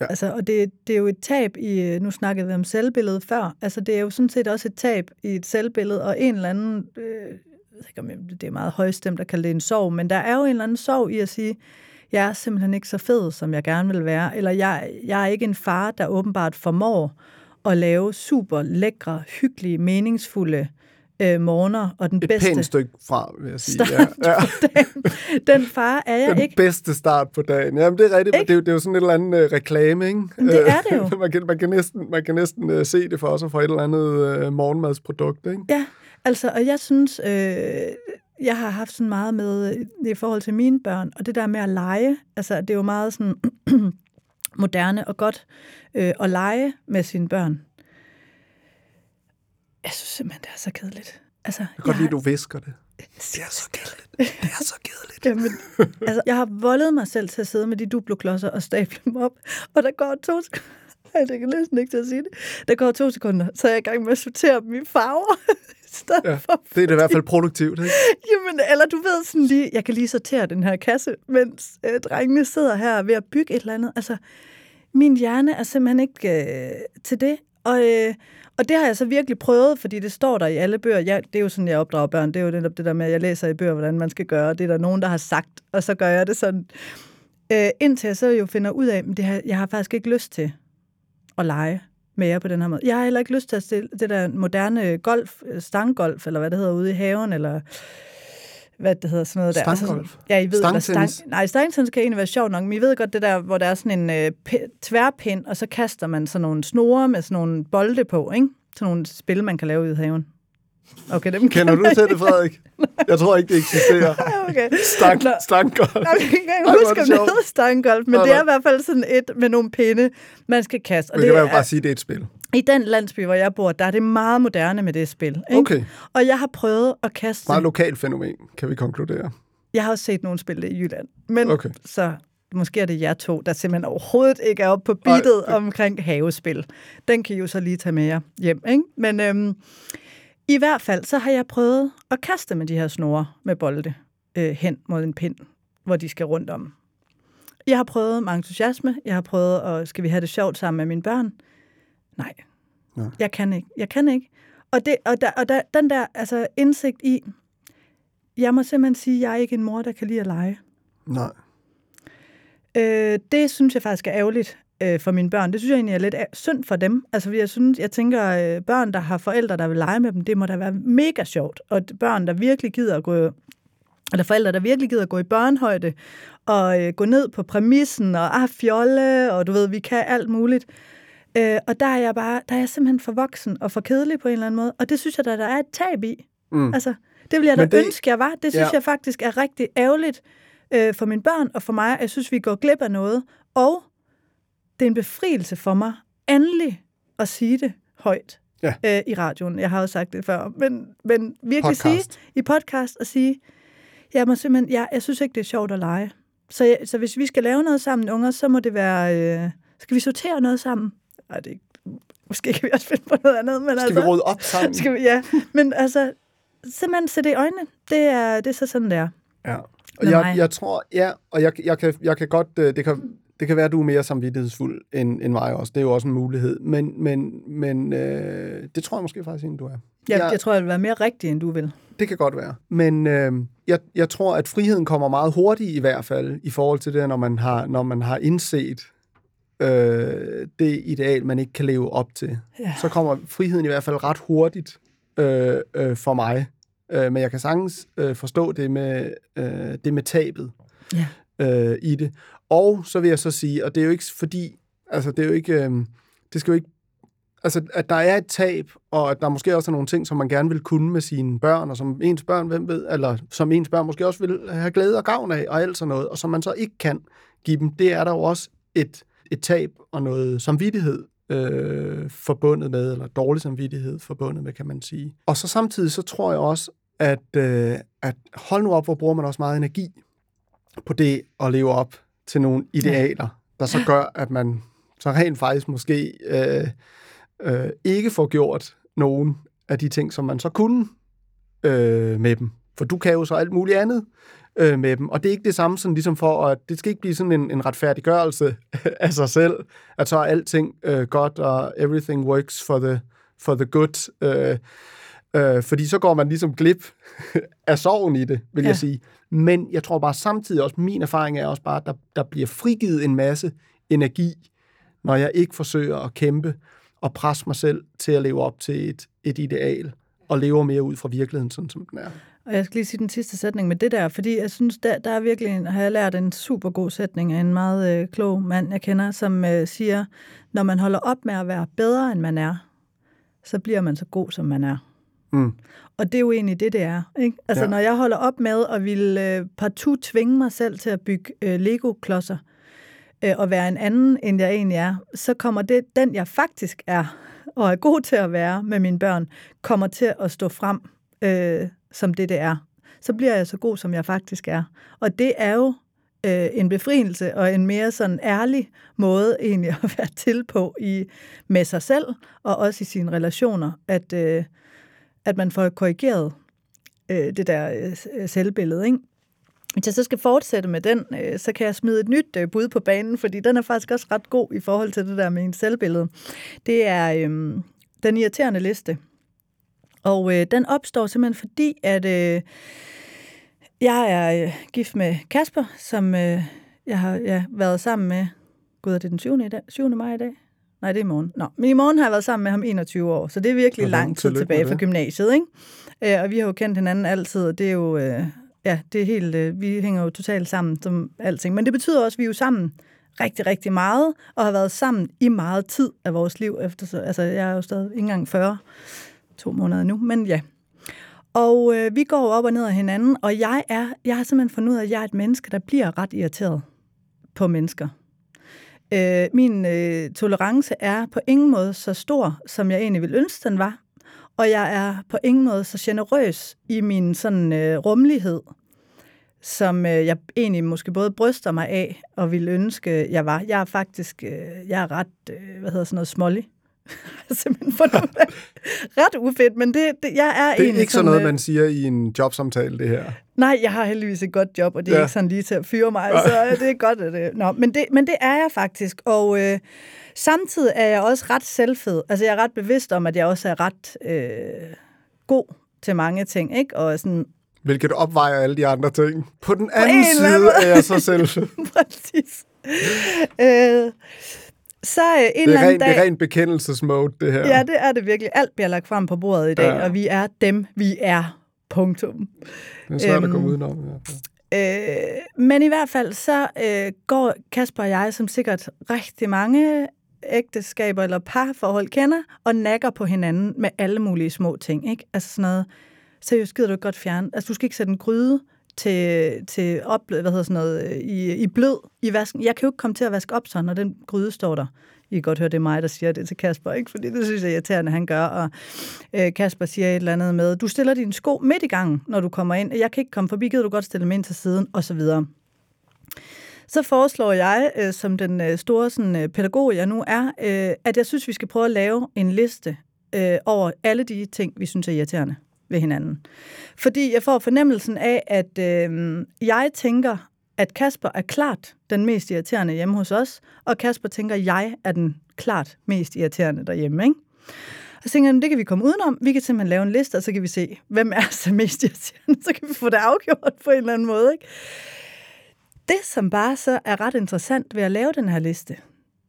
Ja. Altså, og det, det er jo et tab i, øh, nu snakkede vi om selvbilledet før, altså det er jo sådan set også et tab i et selvbillede, og en eller anden, øh, jeg ved ikke om det er meget højstemt at kalde det en sorg, men der er jo en eller anden sorg i at sige, jeg er simpelthen ikke så fed, som jeg gerne vil være, eller jeg, jeg er ikke en far, der åbenbart formår at lave super lækre, hyggelige, meningsfulde øh, morgener, og den Et bedste... Et pænt stykke fra, vil jeg sige. Ja. ja. den far er jeg den ikke. Den bedste start på dagen. Jamen, det er rigtigt. Det er, jo, det er jo sådan et eller andet uh, reklame, ikke? Men det er det jo. <laughs> man, kan, man kan næsten, man kan næsten uh, se det for sig for et eller andet uh, morgenmadsprodukt, ikke? Ja, altså, og jeg synes... Øh, jeg har haft sådan meget med i forhold til mine børn, og det der med at lege, altså det er jo meget sådan <clears throat> moderne og godt øh, at lege med sine børn. Jeg synes simpelthen, det er så kedeligt. Altså, jeg kan godt lide, du visker det. Det er så kedeligt. Det er så kedeligt. <laughs> Jamen, altså, jeg har voldet mig selv til at sidde med de duploklodser og stable dem op, og der går to sekunder. <laughs> Jeg kan næsten ikke til at sige det. Der går to sekunder, så er jeg i gang med at sortere dem i farver. <laughs> ja, for, det er det i hvert fald produktivt, ikke? Jamen, eller du ved sådan lige, jeg kan lige sortere den her kasse, mens øh, drengene sidder her ved at bygge et eller andet. Altså, min hjerne er simpelthen ikke øh, til det. Og, øh, og det har jeg så virkelig prøvet, fordi det står der i alle bøger. Jeg, det er jo sådan, jeg opdrager børn. Det er jo netop det der med, at jeg læser i bøger, hvordan man skal gøre. Det er der nogen, der har sagt, og så gør jeg det sådan. Øh, indtil jeg så jo finder ud af, at det har, jeg har faktisk ikke lyst til at lege med jer på den her måde. Jeg har heller ikke lyst til at stille det der moderne golf, øh, stanggolf, eller hvad det hedder, ude i haven, eller hvad det hedder, sådan noget der. Stanggolf? Altså, ja, I ved, stang, nej, stangtennis kan egentlig være sjovt nok, men I ved godt det der, hvor der er sådan en øh, p- tværpind, og så kaster man sådan nogle snore med sådan nogle bolde på, ikke? Sådan nogle spil, man kan lave ude i haven. Okay, dem Kender du til det, Frederik? Jeg tror ikke, det eksisterer. <laughs> okay. Stang, stanggolf. Nej, jeg kan ikke huske, om det hedder stanggolf, men det er i hvert fald sådan et med nogle pinde, man skal kaste. Og det, det kan man bare sige, det er et spil. I den landsby, hvor jeg bor, der er det meget moderne med det spil. Ikke? Okay. Og jeg har prøvet at kaste... Meget lokalt fænomen, kan vi konkludere. Jeg har også set nogle spil i Jylland. Men okay. så måske er det jer to, der simpelthen overhovedet ikke er oppe på beatet Ej, omkring havespil. Den kan I jo så lige tage med jer hjem. Ikke? Men øhm, i hvert fald, så har jeg prøvet at kaste med de her snore med bolde øh, hen mod en pind, hvor de skal rundt om. Jeg har prøvet med entusiasme. Jeg har prøvet, at skal vi have det sjovt sammen med mine børn? Nej. Ja. Jeg kan ikke. Jeg kan ikke. Og, det, og, der, og der, den der altså, indsigt i, jeg må simpelthen sige, at jeg er ikke en mor, der kan lide at lege. Nej. Øh, det synes jeg faktisk er ærgerligt. øh, for mine børn. Det synes jeg egentlig er lidt synd for dem. Altså, jeg synes, jeg tænker, øh, børn, der har forældre, der vil lege med dem, det må da være mega sjovt. Og børn, der virkelig gider at gå eller forældre, der virkelig gider at gå i børnehøjde, og øh, gå ned på præmissen, og ah, fjolle, og du ved, vi kan alt muligt. Øh, og der er jeg bare, der er jeg simpelthen for voksen og for kedelig på en eller anden måde, og det synes jeg, der, der er et tab i. Mm. Altså, det vil jeg da det, ønske, jeg var. Det synes ja. jeg faktisk er rigtig ærgerligt øh, for mine børn og for mig. Jeg synes, vi går glip af noget, og det er en befrielse for mig endelig at sige det højt ja. øh, i radioen. Jeg har jo sagt det før, men, men virkelig podcast. sige i podcast og sige, jeg må simpelthen, jeg, jeg synes ikke, det er sjovt at lege. Så, jeg, så hvis vi skal lave noget sammen, unger, så må det være, øh, skal vi sortere noget sammen? Nej, det er ikke, måske kan vi også finde på noget andet. Men skal altså, vi råde op sammen? Skal vi, ja, men altså, simpelthen se det i øjnene. Det er, det er så sådan, det er. Ja, og jeg, jeg tror, ja, og jeg, jeg, kan, jeg kan godt, øh, det kan, det kan være, at du er mere samvittighedsfuld end, end mig også. Det er jo også en mulighed. Men, men, men øh, det tror jeg måske faktisk, end du er. Ja, jeg, jeg tror, jeg vil være mere rigtig, end du vil. Det kan godt være. Men øh, jeg, jeg tror, at friheden kommer meget hurtigt i hvert fald, i forhold til det, når man har, når man har indset øh, det ideal, man ikke kan leve op til. Ja. Så kommer friheden i hvert fald ret hurtigt øh, øh, for mig. Øh, men jeg kan sagtens øh, forstå det med, øh, det med tabet ja. øh, i det. Og så vil jeg så sige, og det er jo ikke fordi, altså det er jo ikke, øh, det skal jo ikke, altså at der er et tab, og at der måske også er nogle ting, som man gerne vil kunne med sine børn, og som ens børn, hvem ved, eller som ens børn måske også vil have glæde og gavn af, og alt sådan noget, og som man så ikke kan give dem, det er der jo også et, et tab og noget samvittighed øh, forbundet med, eller dårlig samvittighed forbundet med, kan man sige. Og så samtidig, så tror jeg også, at, øh, at hold nu op, hvor bruger man også meget energi på det at leve op til nogle idealer, der så gør, at man så rent faktisk måske øh, øh, ikke får gjort nogen af de ting, som man så kunne øh, med dem. For du kan jo så alt muligt andet øh, med dem. Og det er ikke det samme sådan ligesom for, at det skal ikke blive sådan en, en retfærdiggørelse <laughs> af sig selv, at så er alting øh, godt, og everything works for the, for the good. Øh, øh, fordi så går man ligesom glip <laughs> af sorgen i det, vil ja. jeg sige. Men jeg tror bare samtidig også, min erfaring er også bare, at der, der bliver frigivet en masse energi, når jeg ikke forsøger at kæmpe og presse mig selv til at leve op til et, et ideal, og lever mere ud fra virkeligheden, sådan som den er. Og jeg skal lige sige den sidste sætning med det der, fordi jeg synes, der, der er virkelig, har jeg lært en super god sætning af en meget øh, klog mand, jeg kender, som øh, siger, når man holder op med at være bedre, end man er, så bliver man så god, som man er. Mm. Og det er jo egentlig det, det er. Ikke? Altså, ja. når jeg holder op med at ville øh, partout tvinge mig selv til at bygge øh, Lego-klodser, øh, og være en anden, end jeg egentlig er, så kommer det, den jeg faktisk er, og er god til at være med mine børn, kommer til at stå frem øh, som det, det er. Så bliver jeg så god, som jeg faktisk er. Og det er jo øh, en befrielse og en mere sådan ærlig måde egentlig at være til på i med sig selv og også i sine relationer, at, øh, at man får korrigeret øh, det der øh, selvbillede. Ikke? Hvis jeg så skal fortsætte med den, øh, så kan jeg smide et nyt øh, bud på banen, fordi den er faktisk også ret god i forhold til det der med en selvbillede. Det er øh, den irriterende liste. Og øh, den opstår simpelthen fordi, at øh, jeg er øh, gift med Kasper, som øh, jeg har ja, været sammen med. Gud, er det den 7. I dag? 7. maj i dag? Nej, det er i morgen. Nå, men i morgen har jeg været sammen med ham 21 år, så det er virkelig lang tid tilbage fra gymnasiet, ikke? Øh, og vi har jo kendt hinanden altid, og det er jo, øh, ja, det er helt, øh, vi hænger jo totalt sammen som alting. Men det betyder også, at vi er jo sammen rigtig, rigtig meget, og har været sammen i meget tid af vores liv. Efter, altså, jeg er jo stadig ikke engang 40, to måneder nu, men ja. Og øh, vi går op og ned af hinanden, og jeg er, jeg har simpelthen fundet ud af, at jeg er et menneske, der bliver ret irriteret på mennesker. Øh, min øh, tolerance er på ingen måde så stor, som jeg egentlig ville ønske, den var. Og jeg er på ingen måde så generøs i min sådan øh, rummelighed, som øh, jeg egentlig måske både bryster mig af og ville ønske, jeg var. Jeg er faktisk øh, jeg er ret, øh, hvad hedder sådan noget, smålig. <laughs> simpelthen for noget ret ufedt, men det, det jeg er Det er ikke sådan noget, øh, man siger i en jobsamtale, det her. Nej, jeg har heldigvis et godt job, og det er ja. ikke sådan lige til at fyre mig, så det er godt. At det, nå, men, det, men det er jeg faktisk, og øh, samtidig er jeg også ret selvfed. Altså, jeg er ret bevidst om, at jeg også er ret øh, god til mange ting, ikke? Og sådan, Hvilket opvejer alle de andre ting. På den anden På side er jeg så selv. <laughs> Præcis. Øh, Så øh, en Det er, ren, dag... det er ren bekendelsesmode, det her. Ja, det er det virkelig. Alt bliver lagt frem på bordet i dag, Ja. ja. og vi er dem, vi er. Punktum. det er svært at øhm, komme udenom. i hvert fald. Øh, men i hvert fald så øh, går Kasper og jeg, som sikkert rigtig mange ægteskaber eller parforhold kender, og nakker på hinanden med alle mulige små ting. Ikke? Altså sådan noget, seriøst, gider du ikke godt fjerne? Altså du skal ikke sætte en gryde til, til op, hvad hedder sådan noget, øh, i, i blød i vasken. Jeg kan jo ikke komme til at vaske op sådan, når den gryde står der. I kan godt høre, det er mig, der siger det til Kasper, ikke? fordi det synes jeg er irriterende, han gør. Og øh, Kasper siger et eller andet med, du stiller dine sko midt i gangen, når du kommer ind. Jeg kan ikke komme forbi, gider du godt stille dem ind til siden, og så videre. Så foreslår jeg, øh, som den øh, store sådan, øh, pædagog, jeg nu er, øh, at jeg synes, vi skal prøve at lave en liste øh, over alle de ting, vi synes er irriterende ved hinanden. Fordi jeg får fornemmelsen af, at øh, jeg tænker, at Kasper er klart den mest irriterende hjemme hos os, og Kasper tænker, at jeg er den klart mest irriterende derhjemme. Ikke? Og så tænker jeg, det kan vi komme udenom. Vi kan simpelthen lave en liste, og så kan vi se, hvem er så mest irriterende. <laughs> Så kan vi få det afgjort på en eller anden måde. Ikke? Det, som bare så er ret interessant ved at lave den her liste,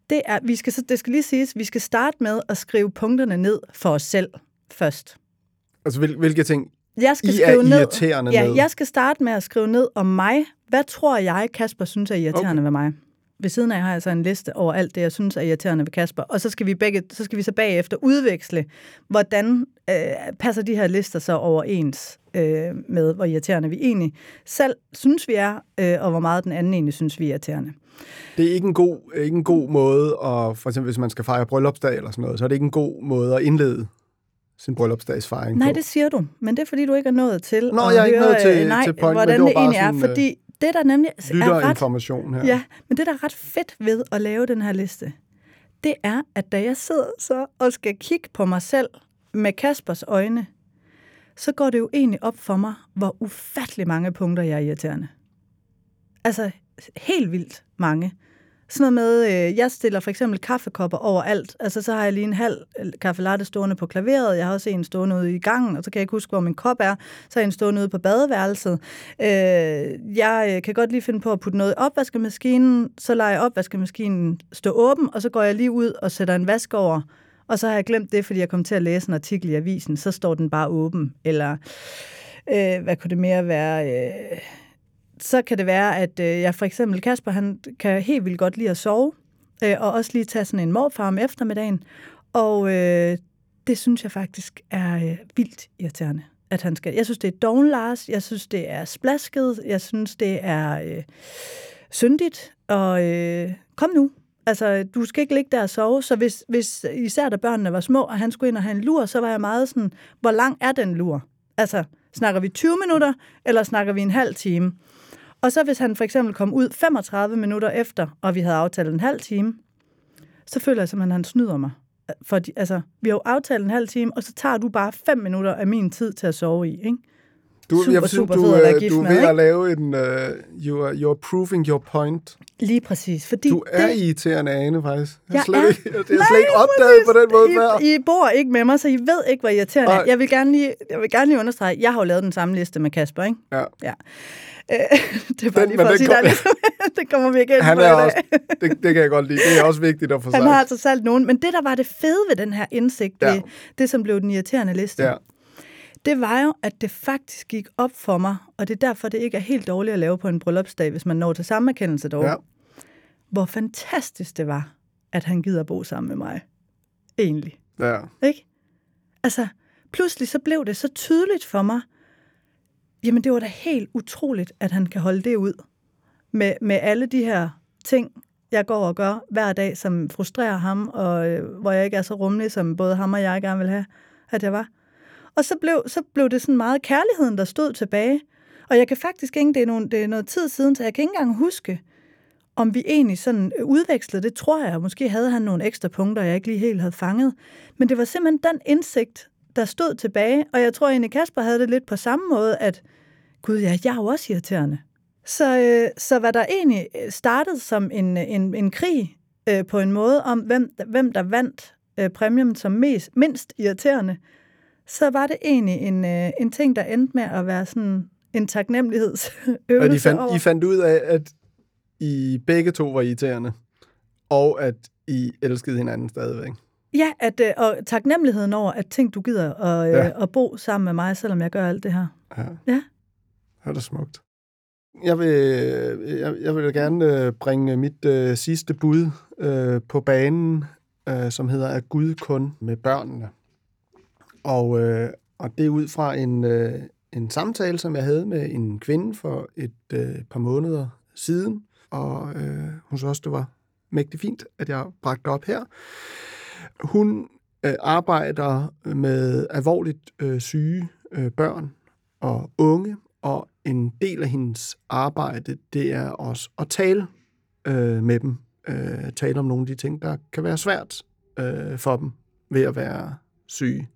det er, vi skal, så, det skal lige siges, vi skal starte med at skrive punkterne ned for os selv først. Altså, hvil, hvilke ting Jeg skal I er skrive ned, irriterende ja, med? jeg skal starte med at skrive ned om mig. Hvad tror jeg, Kasper synes er irriterende okay. ved mig? Ved siden af har jeg så en liste over alt det, jeg synes er irriterende ved Kasper. Og så skal vi, begge, så, skal vi så bagefter udveksle, hvordan øh, passer de her lister så overens øh, med, hvor irriterende vi egentlig selv synes, vi er, øh, og hvor meget den anden egentlig synes, vi er irriterende. Det er ikke en god, ikke en god måde, at, for eksempel hvis man skal fejre bryllupsdag eller sådan noget, så er det ikke en god måde at indlede sin bryllupsdagsfejring Nej, på. det siger du, men det er, fordi du ikke er nået til Nå, jeg er ikke høre, nået til- øh, nej, til pointen, men hvordan det det, egentlig er, sådan, øh, fordi det, der nemlig er ret Lytterinformation her. Ja, men det, der er ret fedt ved at lave den her liste, det er, at da jeg sidder så og skal kigge på mig selv med Kaspers øjne, så går det jo egentlig op for mig, hvor ufattelig mange punkter jeg er irriterende. Altså, helt vildt mange. Sådan noget med, øh, jeg stiller for eksempel kaffekopper overalt. Altså, så har jeg lige en halv øh, kaffe latte stående på klaveret. Jeg har også en stående ude i gangen, og så kan jeg ikke huske, hvor min kop er. Så har jeg en stående ude på badeværelset. Øh, jeg øh, kan godt lige finde på at putte noget i opvaskemaskinen. Så lader jeg opvaskemaskinen stå åben, og så går jeg lige ud og sætter en vask over. Og så har jeg glemt det, fordi jeg kom til at læse en artikel i avisen. Så står den bare åben. Eller øh, hvad kunne det mere være? Øh, så kan det være, at øh, jeg for eksempel, Kasper, han kan helt vildt godt lide at sove, øh, og også lige tage sådan en morfar om eftermiddagen. Og øh, det synes jeg faktisk er øh, vildt irriterende, at han skal. Jeg synes, det er doven Lars, jeg synes, det er splasket, jeg synes, det er øh, syndigt, og øh, kom nu. Altså, du skal ikke ligge der og sove, så hvis, hvis især da børnene var små, og han skulle ind og have en lur, så var jeg meget sådan, hvor lang er den lur? Altså, snakker vi 20 minutter, eller snakker vi en halv time? Og så hvis han for eksempel kom ud 35 minutter efter, og vi havde aftalt en halv time, så føler jeg simpelthen, at han snyder mig. For altså, vi har jo aftalt en halv time, og så tager du bare 5 minutter af min tid til at sove i, ikke? Du, Super, jeg synes, super du, at øh, du er med, ved ikke? at lave en... Uh, you, are, you are proving your point. Lige præcis. Fordi Du er det, irriterende ane, faktisk. Jeg, Jeg slet er- ikke, jeg, jeg har slet ikke opdaget på den måde før. I, I bor ikke med mig, så I ved ikke, hvor irriterende jeg er. Nej. Jeg vil gerne lige, jeg vil gerne lige understrege, jeg har jo lavet den samme liste med Kasper, ikke? Ja. ja. Øh, <laughs> det er bare Den- lige for at sige, kom- der er ligesom, <laughs> det kommer vi ikke ind Han er i også, <laughs> det, det kan jeg godt lide. Det er også vigtigt at få sagt. Han har altså salgt nogen. Men det, der var det fede ved den her indsigt, Ja. ja. det som blev den irriterende liste, Ja. Det var jo, at det faktisk gik op for mig, og det er derfor, det ikke er helt dårligt at lave på en bryllupsdag, hvis man når til samme erkendelse dog, Ja. hvor fantastisk det var, at han gider bo sammen med mig. Egentlig. ja. Ikke? Altså, pludselig så blev det så tydeligt for mig, jamen det var da helt utroligt, at han kan holde det ud. Med, med alle de her ting, jeg går og gør hver dag, som frustrerer ham, og øh, hvor jeg ikke er så rummelig, som både ham og jeg gerne vil have, at jeg var. Og så blev, så blev det sådan meget kærligheden, der stod tilbage. Og jeg kan faktisk ikke, det er, nogen, det er noget tid siden, så jeg kan ikke engang huske, om vi egentlig sådan udvekslede det, tror jeg. Måske havde han nogle ekstra punkter, jeg ikke lige helt havde fanget. Men det var simpelthen den indsigt, der stod tilbage. Og jeg tror egentlig, Kasper havde det lidt på samme måde, at gud ja, jeg er jo også irriterende. Så, øh, så hvad der egentlig øh, startede som en, en, en krig øh, på en måde om, hvem, hvem der vandt øh, præmien som mest, mindst irriterende, så var det egentlig en, øh, en ting, der endte med at være sådan en taknemmelighedsøvelse Og de fandt, over. I fandt ud af, at I begge to var irriterende, og at I elskede hinanden stadigvæk. Ja, at, øh, og taknemmeligheden over, at ting, du gider at, ja. Ja. at bo sammen med mig, selvom jeg gør alt det her. Ja. Ja. Det er da smukt. Jeg vil, jeg, jeg vil gerne øh, bringe mit øh, sidste bud øh, på banen, øh, som hedder At Gud kun med børnene. Og, øh, og det er ud fra en, øh, en samtale, som jeg havde med en kvinde for et øh, par måneder siden. Og øh, hun synes også, det var mægtig fint, at jeg bragte op her. Hun øh, arbejder med alvorligt øh, syge øh, børn og unge, og en del af hendes arbejde, det er også at tale øh, med dem. Øh, tale om nogle af de ting, der kan være svært øh, for dem ved at være syge.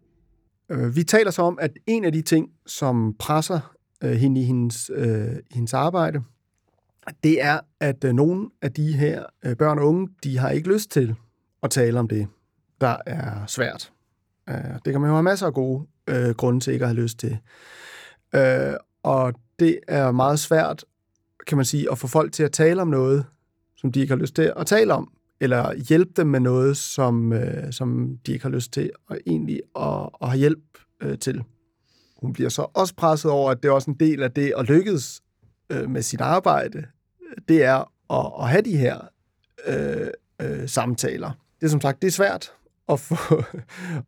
Øh, vi taler så om, at en af de ting, som presser øh, hende i hendes, øh, hendes arbejde, det er, at øh, nogle af de her øh, børn og unge, de har ikke lyst til at tale om det, der er svært. Øh, det kan man jo have masser af gode øh, grunde til ikke at have lyst til. Øh, og det er meget svært, kan man sige, at få folk til at tale om noget, som de ikke har lyst til at tale om, eller hjælpe dem med noget, som, øh, som de ikke har lyst til og egentlig at, at have hjælp øh, til. Hun bliver så også presset over, at det er også en del af det at lykkes øh, med sit arbejde, det er at, at have de her øh, øh, samtaler. Det er som sagt, det er svært at, få,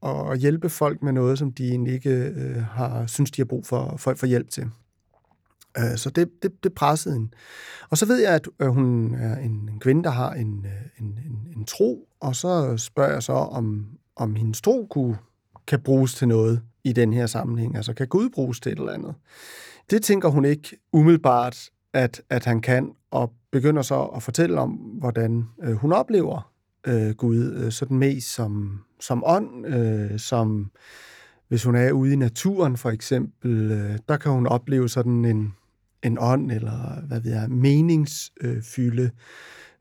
<laughs> at hjælpe folk med noget, som de egentlig ikke øh, har, synes, de har brug for, for, for hjælp til. Øh, så det, det, det pressede hende. Og så ved jeg, at øh, hun er en, en kvinde, der har en, øh, en, en, en tro, og så spørger jeg så, om, om hendes tro kunne, kan bruges til noget i den her sammenhæng. Altså kan Gud bruges til et eller andet? Det tænker hun ikke umiddelbart, at, at han kan, og begynder så at fortælle om, hvordan øh, hun oplever øh, Gud, øh, sådan mest som, som ånd, øh, som hvis hun er ude i naturen for eksempel, øh, der kan hun opleve sådan en, en ånd, eller hvad ved jeg, meningsfylde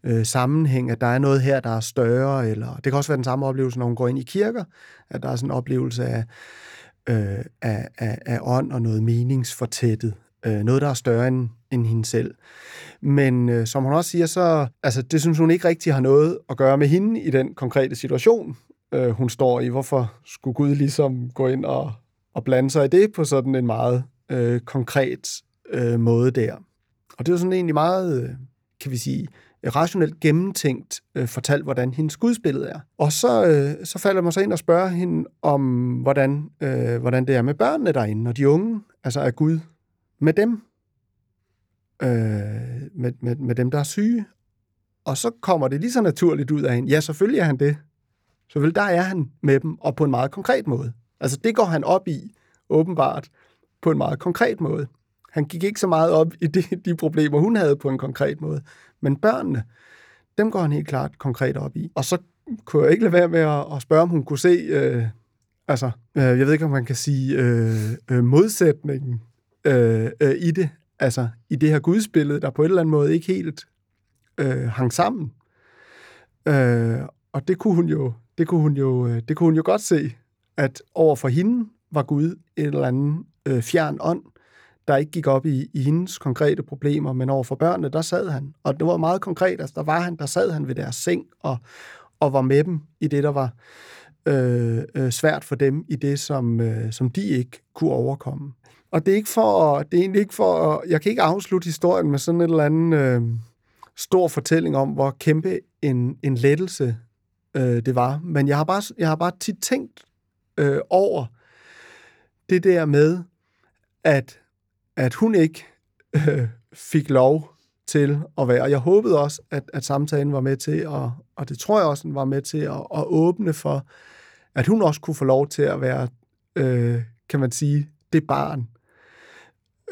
øh, sammenhæng, at der er noget her, der er større, eller det kan også være den samme oplevelse, når hun går ind i kirker, at der er sådan en oplevelse af, øh, af, af, af ånd og noget meningsfortættet, øh, noget, der er større end, end hende selv. Men øh, som hun også siger, så altså, det synes hun ikke rigtig har noget at gøre med hende i den konkrete situation, øh, hun står i. Hvorfor skulle Gud ligesom gå ind og, og blande sig i det på sådan en meget øh, konkret øh, måde der? Og det var sådan egentlig meget, øh, kan vi sige, rationelt gennemtænkt øh, fortalt, hvordan hendes gudsbillede er. Og så, øh, så falder man så ind og spørger hende om, hvordan, øh, hvordan det er med børnene derinde, og de unge, altså er Gud med dem, øh, med, med, med dem, der er syge. Og så kommer det lige så naturligt ud af hende. Ja, selvfølgelig er han det. Selvfølgelig, der er han med dem, og på en meget konkret måde. Altså, det går han op i, åbenbart, på en meget konkret måde. Han gik ikke så meget op i de, de problemer, hun havde på en konkret måde. Men børnene, dem går han helt klart konkret op i. Og så kunne jeg ikke lade være med at, at spørge, om hun kunne se, øh, altså, øh, jeg ved ikke, om man kan sige øh, øh, modsætningen øh, øh, i det. Altså, i det her gudsbillede, der på en eller anden måde ikke helt øh, hang sammen. Øh, og det kunne hun jo, det kunne hun jo, øh, det kunne hun jo godt se, at over for hende var Gud en eller anden øh, fjern ånd, der ikke gik op i, i hendes konkrete problemer, men over for børnene, der sad han. Og det var meget konkret, altså der var han, der sad han ved deres seng og, og var med dem i det, der var øh, øh, svært for dem, i det, som, øh, som de ikke kunne overkomme. Og det er ikke for, det er egentlig ikke for, jeg kan ikke afslutte historien med sådan en eller anden øh, stor fortælling om, hvor kæmpe en, en lettelse øh, det var. Men jeg har bare, jeg har bare tit tænkt øh, over det der med, at, at hun ikke øh, fik lov til at være. Og jeg håbede også, at, at samtalen var med til, at, og det tror jeg også, den var med til at, at åbne for, at hun også kunne få lov til at være, øh, kan man sige, det barn,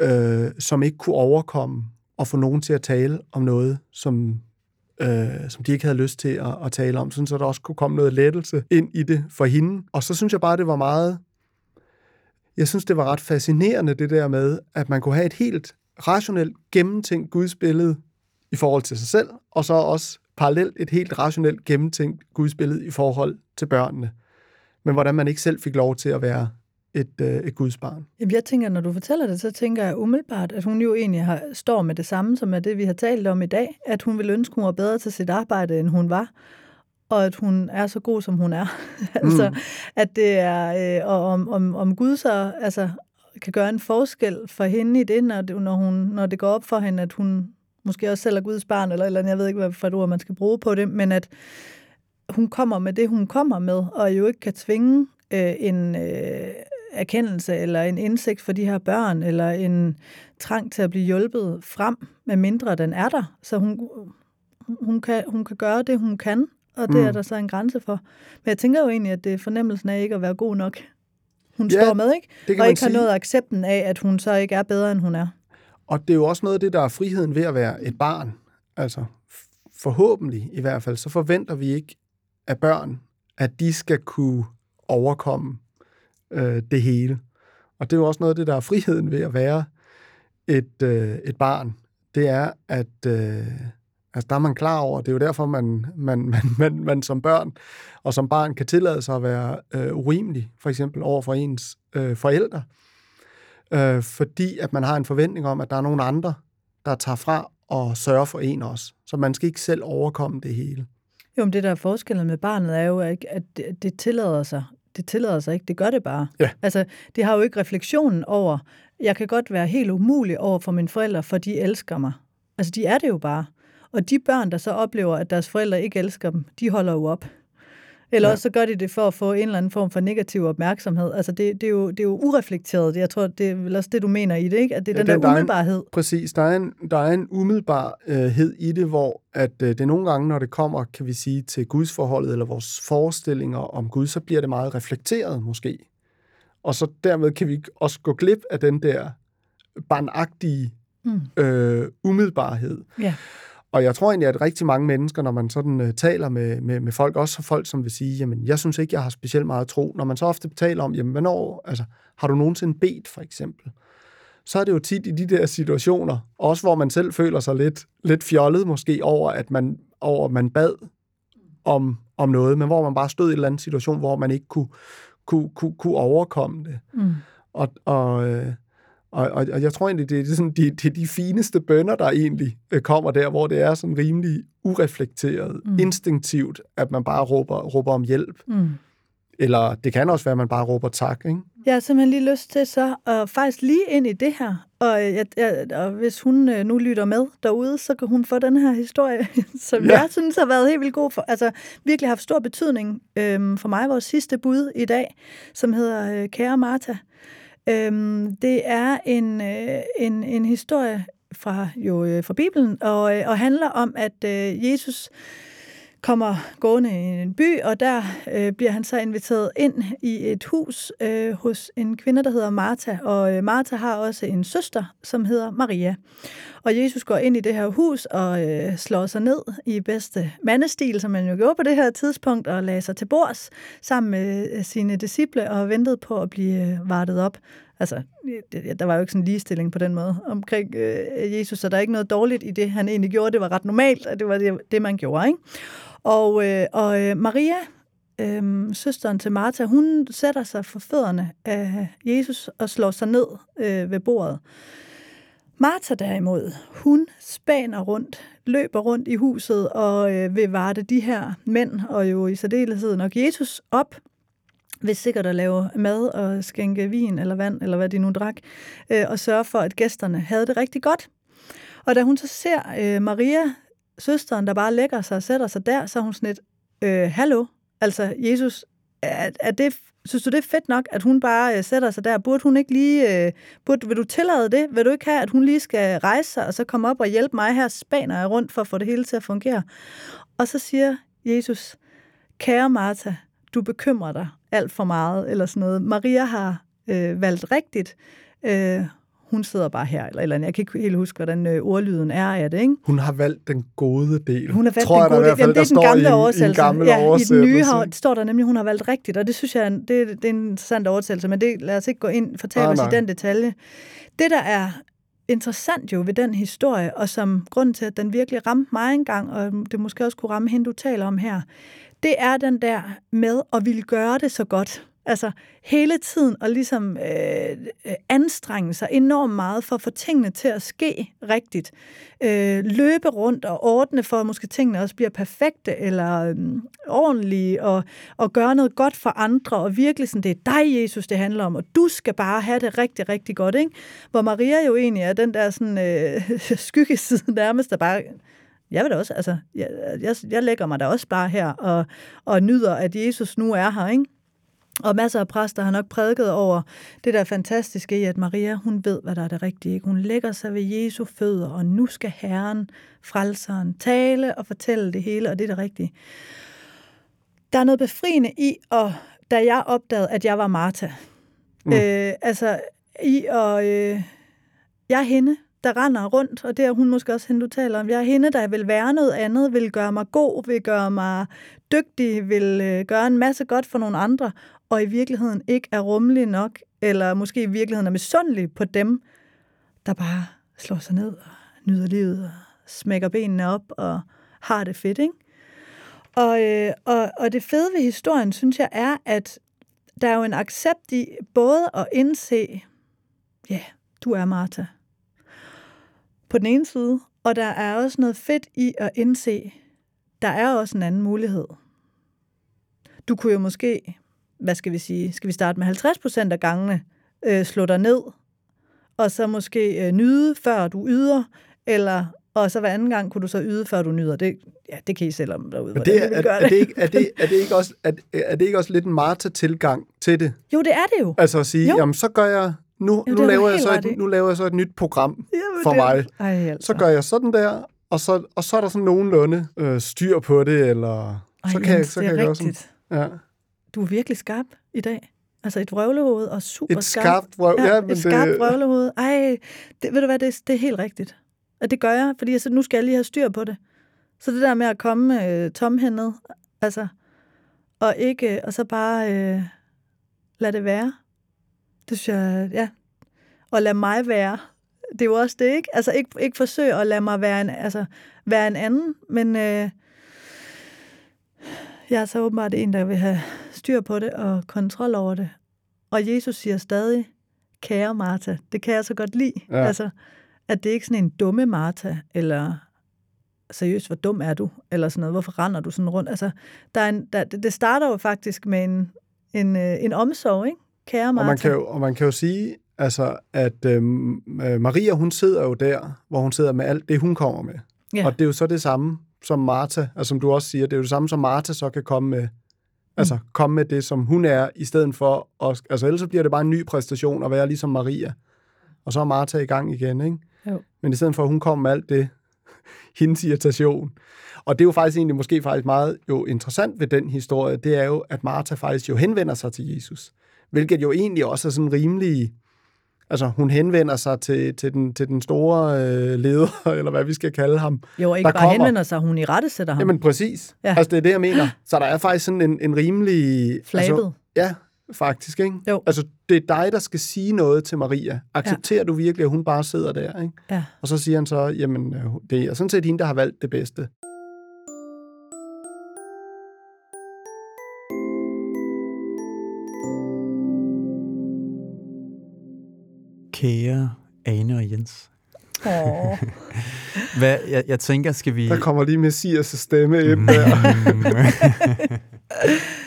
øh, som ikke kunne overkomme og få nogen til at tale om noget, som, øh, som de ikke havde lyst til at, at tale om, sådan så der også kunne komme noget lettelse ind i det for hende. Og så synes jeg bare, det var meget... Jeg synes, det var ret fascinerende, det der med, at man kunne have et helt rationelt, gennemtænkt Guds billede i forhold til sig selv, og så også parallelt et helt rationelt, gennemtænkt Guds billede i forhold til børnene. Men hvordan man ikke selv fik lov til at være et, øh, et gudsbarn. Jamen, jeg tænker, når du fortæller det, så tænker jeg umiddelbart, at hun jo egentlig har, står med det samme, som er det, vi har talt om i dag, at hun ville ønske, hun var bedre til sit arbejde, end hun var og at hun er så god, som hun er. <laughs> altså, mm. at det er, øh, og om, om, om Gud så altså, kan gøre en forskel for hende i det, når det, når, hun, når det går op for hende, at hun måske også selv er Guds barn, eller, eller jeg ved ikke, hvad for et ord man skal bruge på det, men at hun kommer med det, hun kommer med, og jo ikke kan tvinge øh, en øh, erkendelse eller en indsigt for de her børn, eller en trang til at blive hjulpet frem, med mindre den er der. Så hun, hun, kan, hun kan gøre det, hun kan, og det mm. er der så en grænse for. Men jeg tænker jo egentlig, at det er fornemmelsen af ikke at være god nok, hun ja, står med, ikke? Det og ikke har noget accepten af, at hun så ikke er bedre, end hun er. Og det er jo også noget af det, der er friheden ved at være et barn. Altså, forhåbentlig i hvert fald, så forventer vi ikke af børn, at de skal kunne overkomme øh, det hele. Og det er jo også noget af det, der er friheden ved at være et, øh, et barn. Det er, at øh, altså, der er man klar over, det er jo derfor, man, man, <laughs> man, man, man som børn og som barn kan tillade sig at være øh, urimelig, for eksempel over for ens øh, forældre. Øh, fordi at man har en forventning om, at der er nogen andre, der tager fra og sørger for en også. Så man skal ikke selv overkomme det hele. Jo, men det der er forskellen med barnet er jo, at det tillader sig. Det tillader sig ikke, det gør det bare. Ja. Altså, det har jo ikke refleksionen over, jeg kan godt være helt umulig over for mine forældre, for de elsker mig. Altså, de er det jo bare. Og de børn, der så oplever, at deres forældre ikke elsker dem, de holder jo op. Eller ja. også så gør de det for at få en eller anden form for negativ opmærksomhed. Altså det, det, er, jo, det er jo ureflekteret. Jeg tror, det er vel også det, du mener i det, ikke? At det er ja, den, der, der umiddelbarhed. En, præcis. Der er en, der er en umiddelbarhed i det, hvor at øh, det nogle gange, når det kommer, kan vi sige, til gudsforholdet eller vores forestillinger om Gud, så bliver det meget reflekteret måske. Og så dermed kan vi også gå glip af den der barnagtige mm. øh, umiddelbarhed. Ja. Og jeg tror egentlig, at rigtig mange mennesker, når man sådan uh, taler med, med, med folk, også folk, som vil sige, jamen, jeg synes ikke, jeg har specielt meget tro. Når man så ofte taler om, jamen, hvornår, altså, har du nogensinde bedt, for eksempel? Så er det jo tit i de der situationer, også hvor man selv føler sig lidt, lidt fjollet måske over, at man, over, at man bad om, om noget, men hvor man bare stod i en eller anden situation, hvor man ikke kunne, kunne, kunne, kunne overkomme det. Mm. Og, og, øh, og, og, og jeg tror egentlig, det er, sådan, de, det er de fineste bønder, der egentlig øh, kommer der, hvor det er sådan rimelig ureflekteret, mm. instinktivt, at man bare råber, råber om hjælp. Mm. Eller det kan også være, at man bare råber tak, ikke? Jeg har simpelthen lige lyst til så at faktisk lige ind i det her. Og, jeg, jeg, og hvis hun øh, nu lytter med derude, så kan hun få den her historie, <laughs> som ja. jeg synes har været helt vildt god for, altså virkelig haft stor betydning øhm, for mig, vores sidste bud i dag, som hedder øh, Kære Martha. Øhm, det er en, øh, en, en historie fra, jo, øh, fra Bibelen, og, øh, og handler om, at øh, Jesus kommer gående i en by, og der øh, bliver han så inviteret ind i et hus øh, hos en kvinde, der hedder Martha. Og øh, Martha har også en søster, som hedder Maria. Og Jesus går ind i det her hus og øh, slår sig ned i bedste mandestil, som man jo gjorde på det her tidspunkt, og lagde sig til bords sammen med øh, sine disciple og ventede på at blive øh, vartet op. Altså, der var jo ikke sådan en ligestilling på den måde omkring øh, Jesus, så der er ikke noget dårligt i det, han egentlig gjorde. Det var ret normalt, og det var det, det man gjorde, ikke? Og, øh, og øh, Maria, øh, søsteren til Martha, hun sætter sig for fødderne af Jesus og slår sig ned øh, ved bordet. Martha derimod, hun spaner rundt, løber rundt i huset og øh, vil varte de her mænd, og jo i særdeleshed nok Jesus, op ved sikkert at lave mad og skænke vin eller vand, eller hvad de nu drak, øh, og sørge for, at gæsterne havde det rigtig godt. Og da hun så ser øh, Maria, søsteren, der bare lægger sig og sætter sig der, så er hun sådan lidt, øh, hallo, altså Jesus, er, er det, synes du det er fedt nok, at hun bare øh, sætter sig der? Burde hun ikke lige, øh, burde, vil du tillade det? Vil du ikke have, at hun lige skal rejse sig og så komme op og hjælpe mig her, spaner jeg rundt for at få det hele til at fungere? Og så siger Jesus, kære Martha, du bekymrer dig alt for meget, eller sådan noget. Maria har øh, valgt rigtigt. Øh, hun sidder bare her, eller, eller jeg kan ikke helt huske, hvordan øh, ordlyden er af det, ikke? Hun har valgt den gode del. Hun har valgt Tror den gode del. Jamen, det er den gamle oversættelse. Ja, i den nye har, står der nemlig, at hun har valgt rigtigt, og det synes jeg, det, det er en interessant oversættelse, men det, lad os ikke gå ind fortælle ah, os nej. i den detalje. Det, der er interessant jo ved den historie, og som grund til, at den virkelig ramte mig engang, og det måske også kunne ramme hende, du taler om her, det er den der med at ville gøre det så godt. Altså hele tiden at ligesom øh, øh, anstrenge sig enormt meget for at få tingene til at ske rigtigt. Øh, løbe rundt og ordne for, at måske tingene også bliver perfekte eller øh, ordentlige og, og gøre noget godt for andre. Og virkelig sådan, det er dig, Jesus, det handler om, og du skal bare have det rigtig, rigtig godt. Ikke? Hvor Maria jo egentlig er den der sådan, øh, <laughs> skyggeside nærmest, der bare jeg vil da også, altså, jeg, jeg, jeg lægger mig da også bare her og, og nyder, at Jesus nu er her, ikke? Og masser af præster har nok prædiket over det der fantastiske i, at Maria, hun ved, hvad der er det rigtige. Hun lægger sig ved Jesu fødder, og nu skal Herren, frelseren, tale og fortælle det hele, og det er det rigtige. Der er noget befriende i, og da jeg opdagede, at jeg var Martha, mm. øh, altså i at... Øh, jeg er hende, der render rundt, og det er hun måske også hende, du taler om. Jeg er hende, der vil være noget andet, vil gøre mig god, vil gøre mig dygtig, vil øh, gøre en masse godt for nogle andre, og i virkeligheden ikke er rummelig nok, eller måske i virkeligheden er misundelig på dem, der bare slår sig ned og nyder livet og smækker benene op og har det fedt, ikke? Og, øh, og, og det fede ved historien, synes jeg, er, at der er jo en accept i både at indse, ja, yeah, du er Martha, på den ene side, og der er også noget fedt i at indse, der er også en anden mulighed. Du kunne jo måske, hvad skal vi sige, skal vi starte med 50 procent af gangene, øh, slå dig ned, og så måske øh, nyde, før du yder, eller og så hver anden gang kunne du så yde, før du nyder. Det, ja, det kan I selv om derude, Men det, er, er, er, det ikke, er, det, er, det ikke også, er, er det ikke også lidt en Marta-tilgang til det? Jo, det er det jo. Altså at sige, jo. jamen så gør jeg nu, jo, nu, laver jeg så et, nu laver jeg så et nyt program Jamen, for det, mig. Ej, altså. Så gør jeg sådan der, og så, og så er der sådan nogenlunde øh, styr på det, eller Ej, så kan jeg, så kan jeg gøre sådan. Ja. Du er virkelig skarp i dag. Altså et vrøvlehoved og super et skarpt skarpt vrøv, ja, ja, men et skarpt det... vrøvlehoved. Ej, det, ved du hvad, det, det er helt rigtigt. Og det gør jeg, fordi jeg, så nu skal jeg lige have styr på det. Så det der med at komme øh, tomhændet, altså, og ikke, og så bare øh, lade det være. Det synes jeg, ja. Og lad mig være. Det er jo også det, ikke? Altså ikke, ikke forsøge at lade mig være en, altså, være en anden, men øh, jeg er så åbenbart en, der vil have styr på det og kontrol over det. Og Jesus siger stadig, kære Martha, det kan jeg så godt lide. Ja. Altså, at det ikke er sådan en dumme Martha, eller seriøst, hvor dum er du? Eller sådan noget, hvorfor render du sådan rundt? Altså, der er en, der, det starter jo faktisk med en, en, øh, en omsorg, ikke? Kære Martha. Og man kan jo, og man kan jo sige, altså, at øh, Maria, hun sidder jo der, hvor hun sidder med alt det, hun kommer med. Ja. Og det er jo så det samme som Martha, altså som du også siger, det er jo det samme som Martha så kan komme med, altså mm. komme med det, som hun er, i stedet for, at, altså ellers så bliver det bare en ny præstation at være ligesom Maria. Og så er Martha i gang igen, ikke? Jo. Men i stedet for, at hun kommer med alt det, <laughs> hendes irritation. Og det er jo faktisk egentlig måske faktisk meget jo interessant ved den historie, det er jo, at Martha faktisk jo henvender sig til Jesus hvilket jo egentlig også er sådan rimelig... Altså, hun henvender sig til, til, den, til den store øh, leder, <laughs> eller hvad vi skal kalde ham. Jo, ikke der bare kommer. henvender sig, hun i rette sætter ham. Jamen, præcis. Ja. Altså, det er det, jeg mener. Så der er faktisk sådan en, en rimelig... Altså, Flabet. Altså, ja, faktisk, ikke? Jo. Altså, det er dig, der skal sige noget til Maria. Accepterer ja. du virkelig, at hun bare sidder der, ikke? Ja. Og så siger han så, jamen, øh, det er sådan set hende, der har valgt det bedste. Kære Ane og Jens. Oh. Hvad, jeg, jeg tænker, skal vi... Der kommer lige Messias stemme ind der.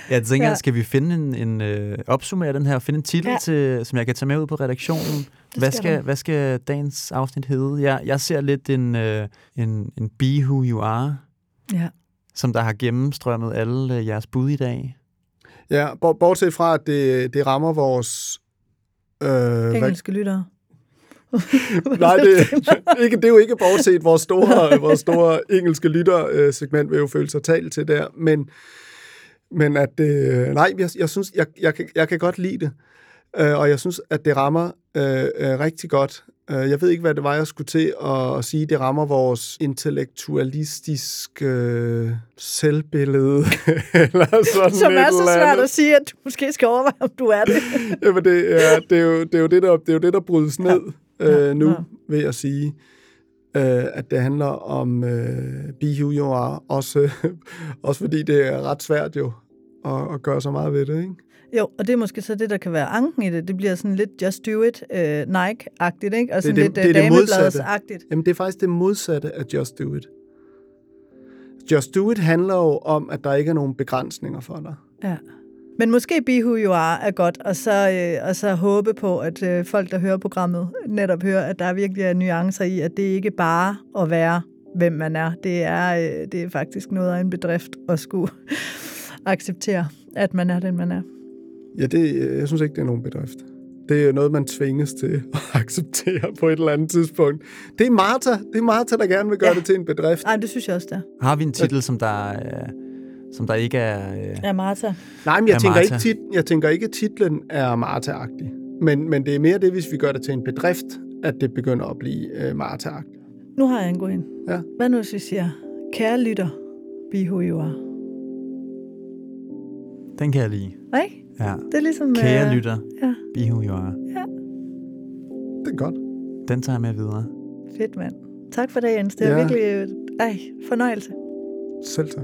<laughs> jeg tænker, ja. skal vi finde en, en uh, opsummere af den her, finde en titel, ja. til, som jeg kan tage med ud på redaktionen. Hvad skal, skal, hvad skal dagens afsnit hedde? Jeg, jeg ser lidt en, uh, en, en Be Who You Are, ja. som der har gennemstrømmet alle uh, jeres bud i dag. Ja, bortset fra, at det, det rammer vores Øh, Engelske lyttere. <laughs> Nej, det, <laughs> ikke, det er jo ikke bortset vores store, vores store engelske lyttersegment vil jo føle sig talt til der, men, men at det, nej, jeg, jeg synes, jeg, jeg, jeg kan godt lide det, øh, og jeg synes, at det rammer øh, øh, rigtig godt. Øh, jeg ved ikke, hvad det var, jeg skulle til at sige. Det rammer vores intellektualistiske øh, selvbillede. <laughs> eller sådan Som er så svært at sige, at du måske skal overveje, om du er det. <laughs> Jamen, det, ja, det, er jo, det, er jo det, der, det er jo det, der brydes ned ja. øh, nu, ja. ved at sige. Øh, at det handler om øh, be who you are, også, <laughs> også fordi det er ret svært jo at, at gøre så meget ved det, ikke? Jo, og det er måske så det, der kan være anken i det. Det bliver sådan lidt Just Do It, uh, Nike-agtigt, ikke? Og sådan det- lidt det er det modsatte. damebladsagtigt. Jamen, det er faktisk det modsatte af Just Do It. Just Do It handler jo om, at der ikke er nogen begrænsninger for dig. Ja. Men måske Be Who You Are er godt, og så, øh, og så håbe på, at øh, folk, der hører programmet, netop hører, at der virkelig er nuancer i, at det ikke bare at være, hvem man er. Det er, øh, det er faktisk noget af en bedrift at skulle acceptere, at man er den, man er. Ja, det, jeg synes ikke, det er nogen bedrift. Det er noget, man tvinges til <laughs> at acceptere på et eller andet tidspunkt. Det er Martha. Det er Martha, der gerne vil gøre Ja. det til en bedrift. Ej, det synes jeg også, der. Har vi en titel, som der, øh, som der ikke er... Øh, Ja, Martha. Nej, men jeg, tænker Martha. ikke, tit, jeg tænker ikke, at titlen er Martha-agtig. Men, men det er mere det, hvis vi gør det til en bedrift, at det begynder at blive øh, Martha-agtigt. Nu har jeg en god en. Ja. Hvad nu, hvis vi siger, kære lytter, Be Who You Are? Den kan jeg lide. Ikke? Ja. Det er ligesom... Kære øh, lytter, Ja, be who you are. Det er godt. Den tager jeg med videre. fedt mand. Tak for det, Jens. Det er Ja. virkelig... Øh, ej, fornøjelse. Selv tak.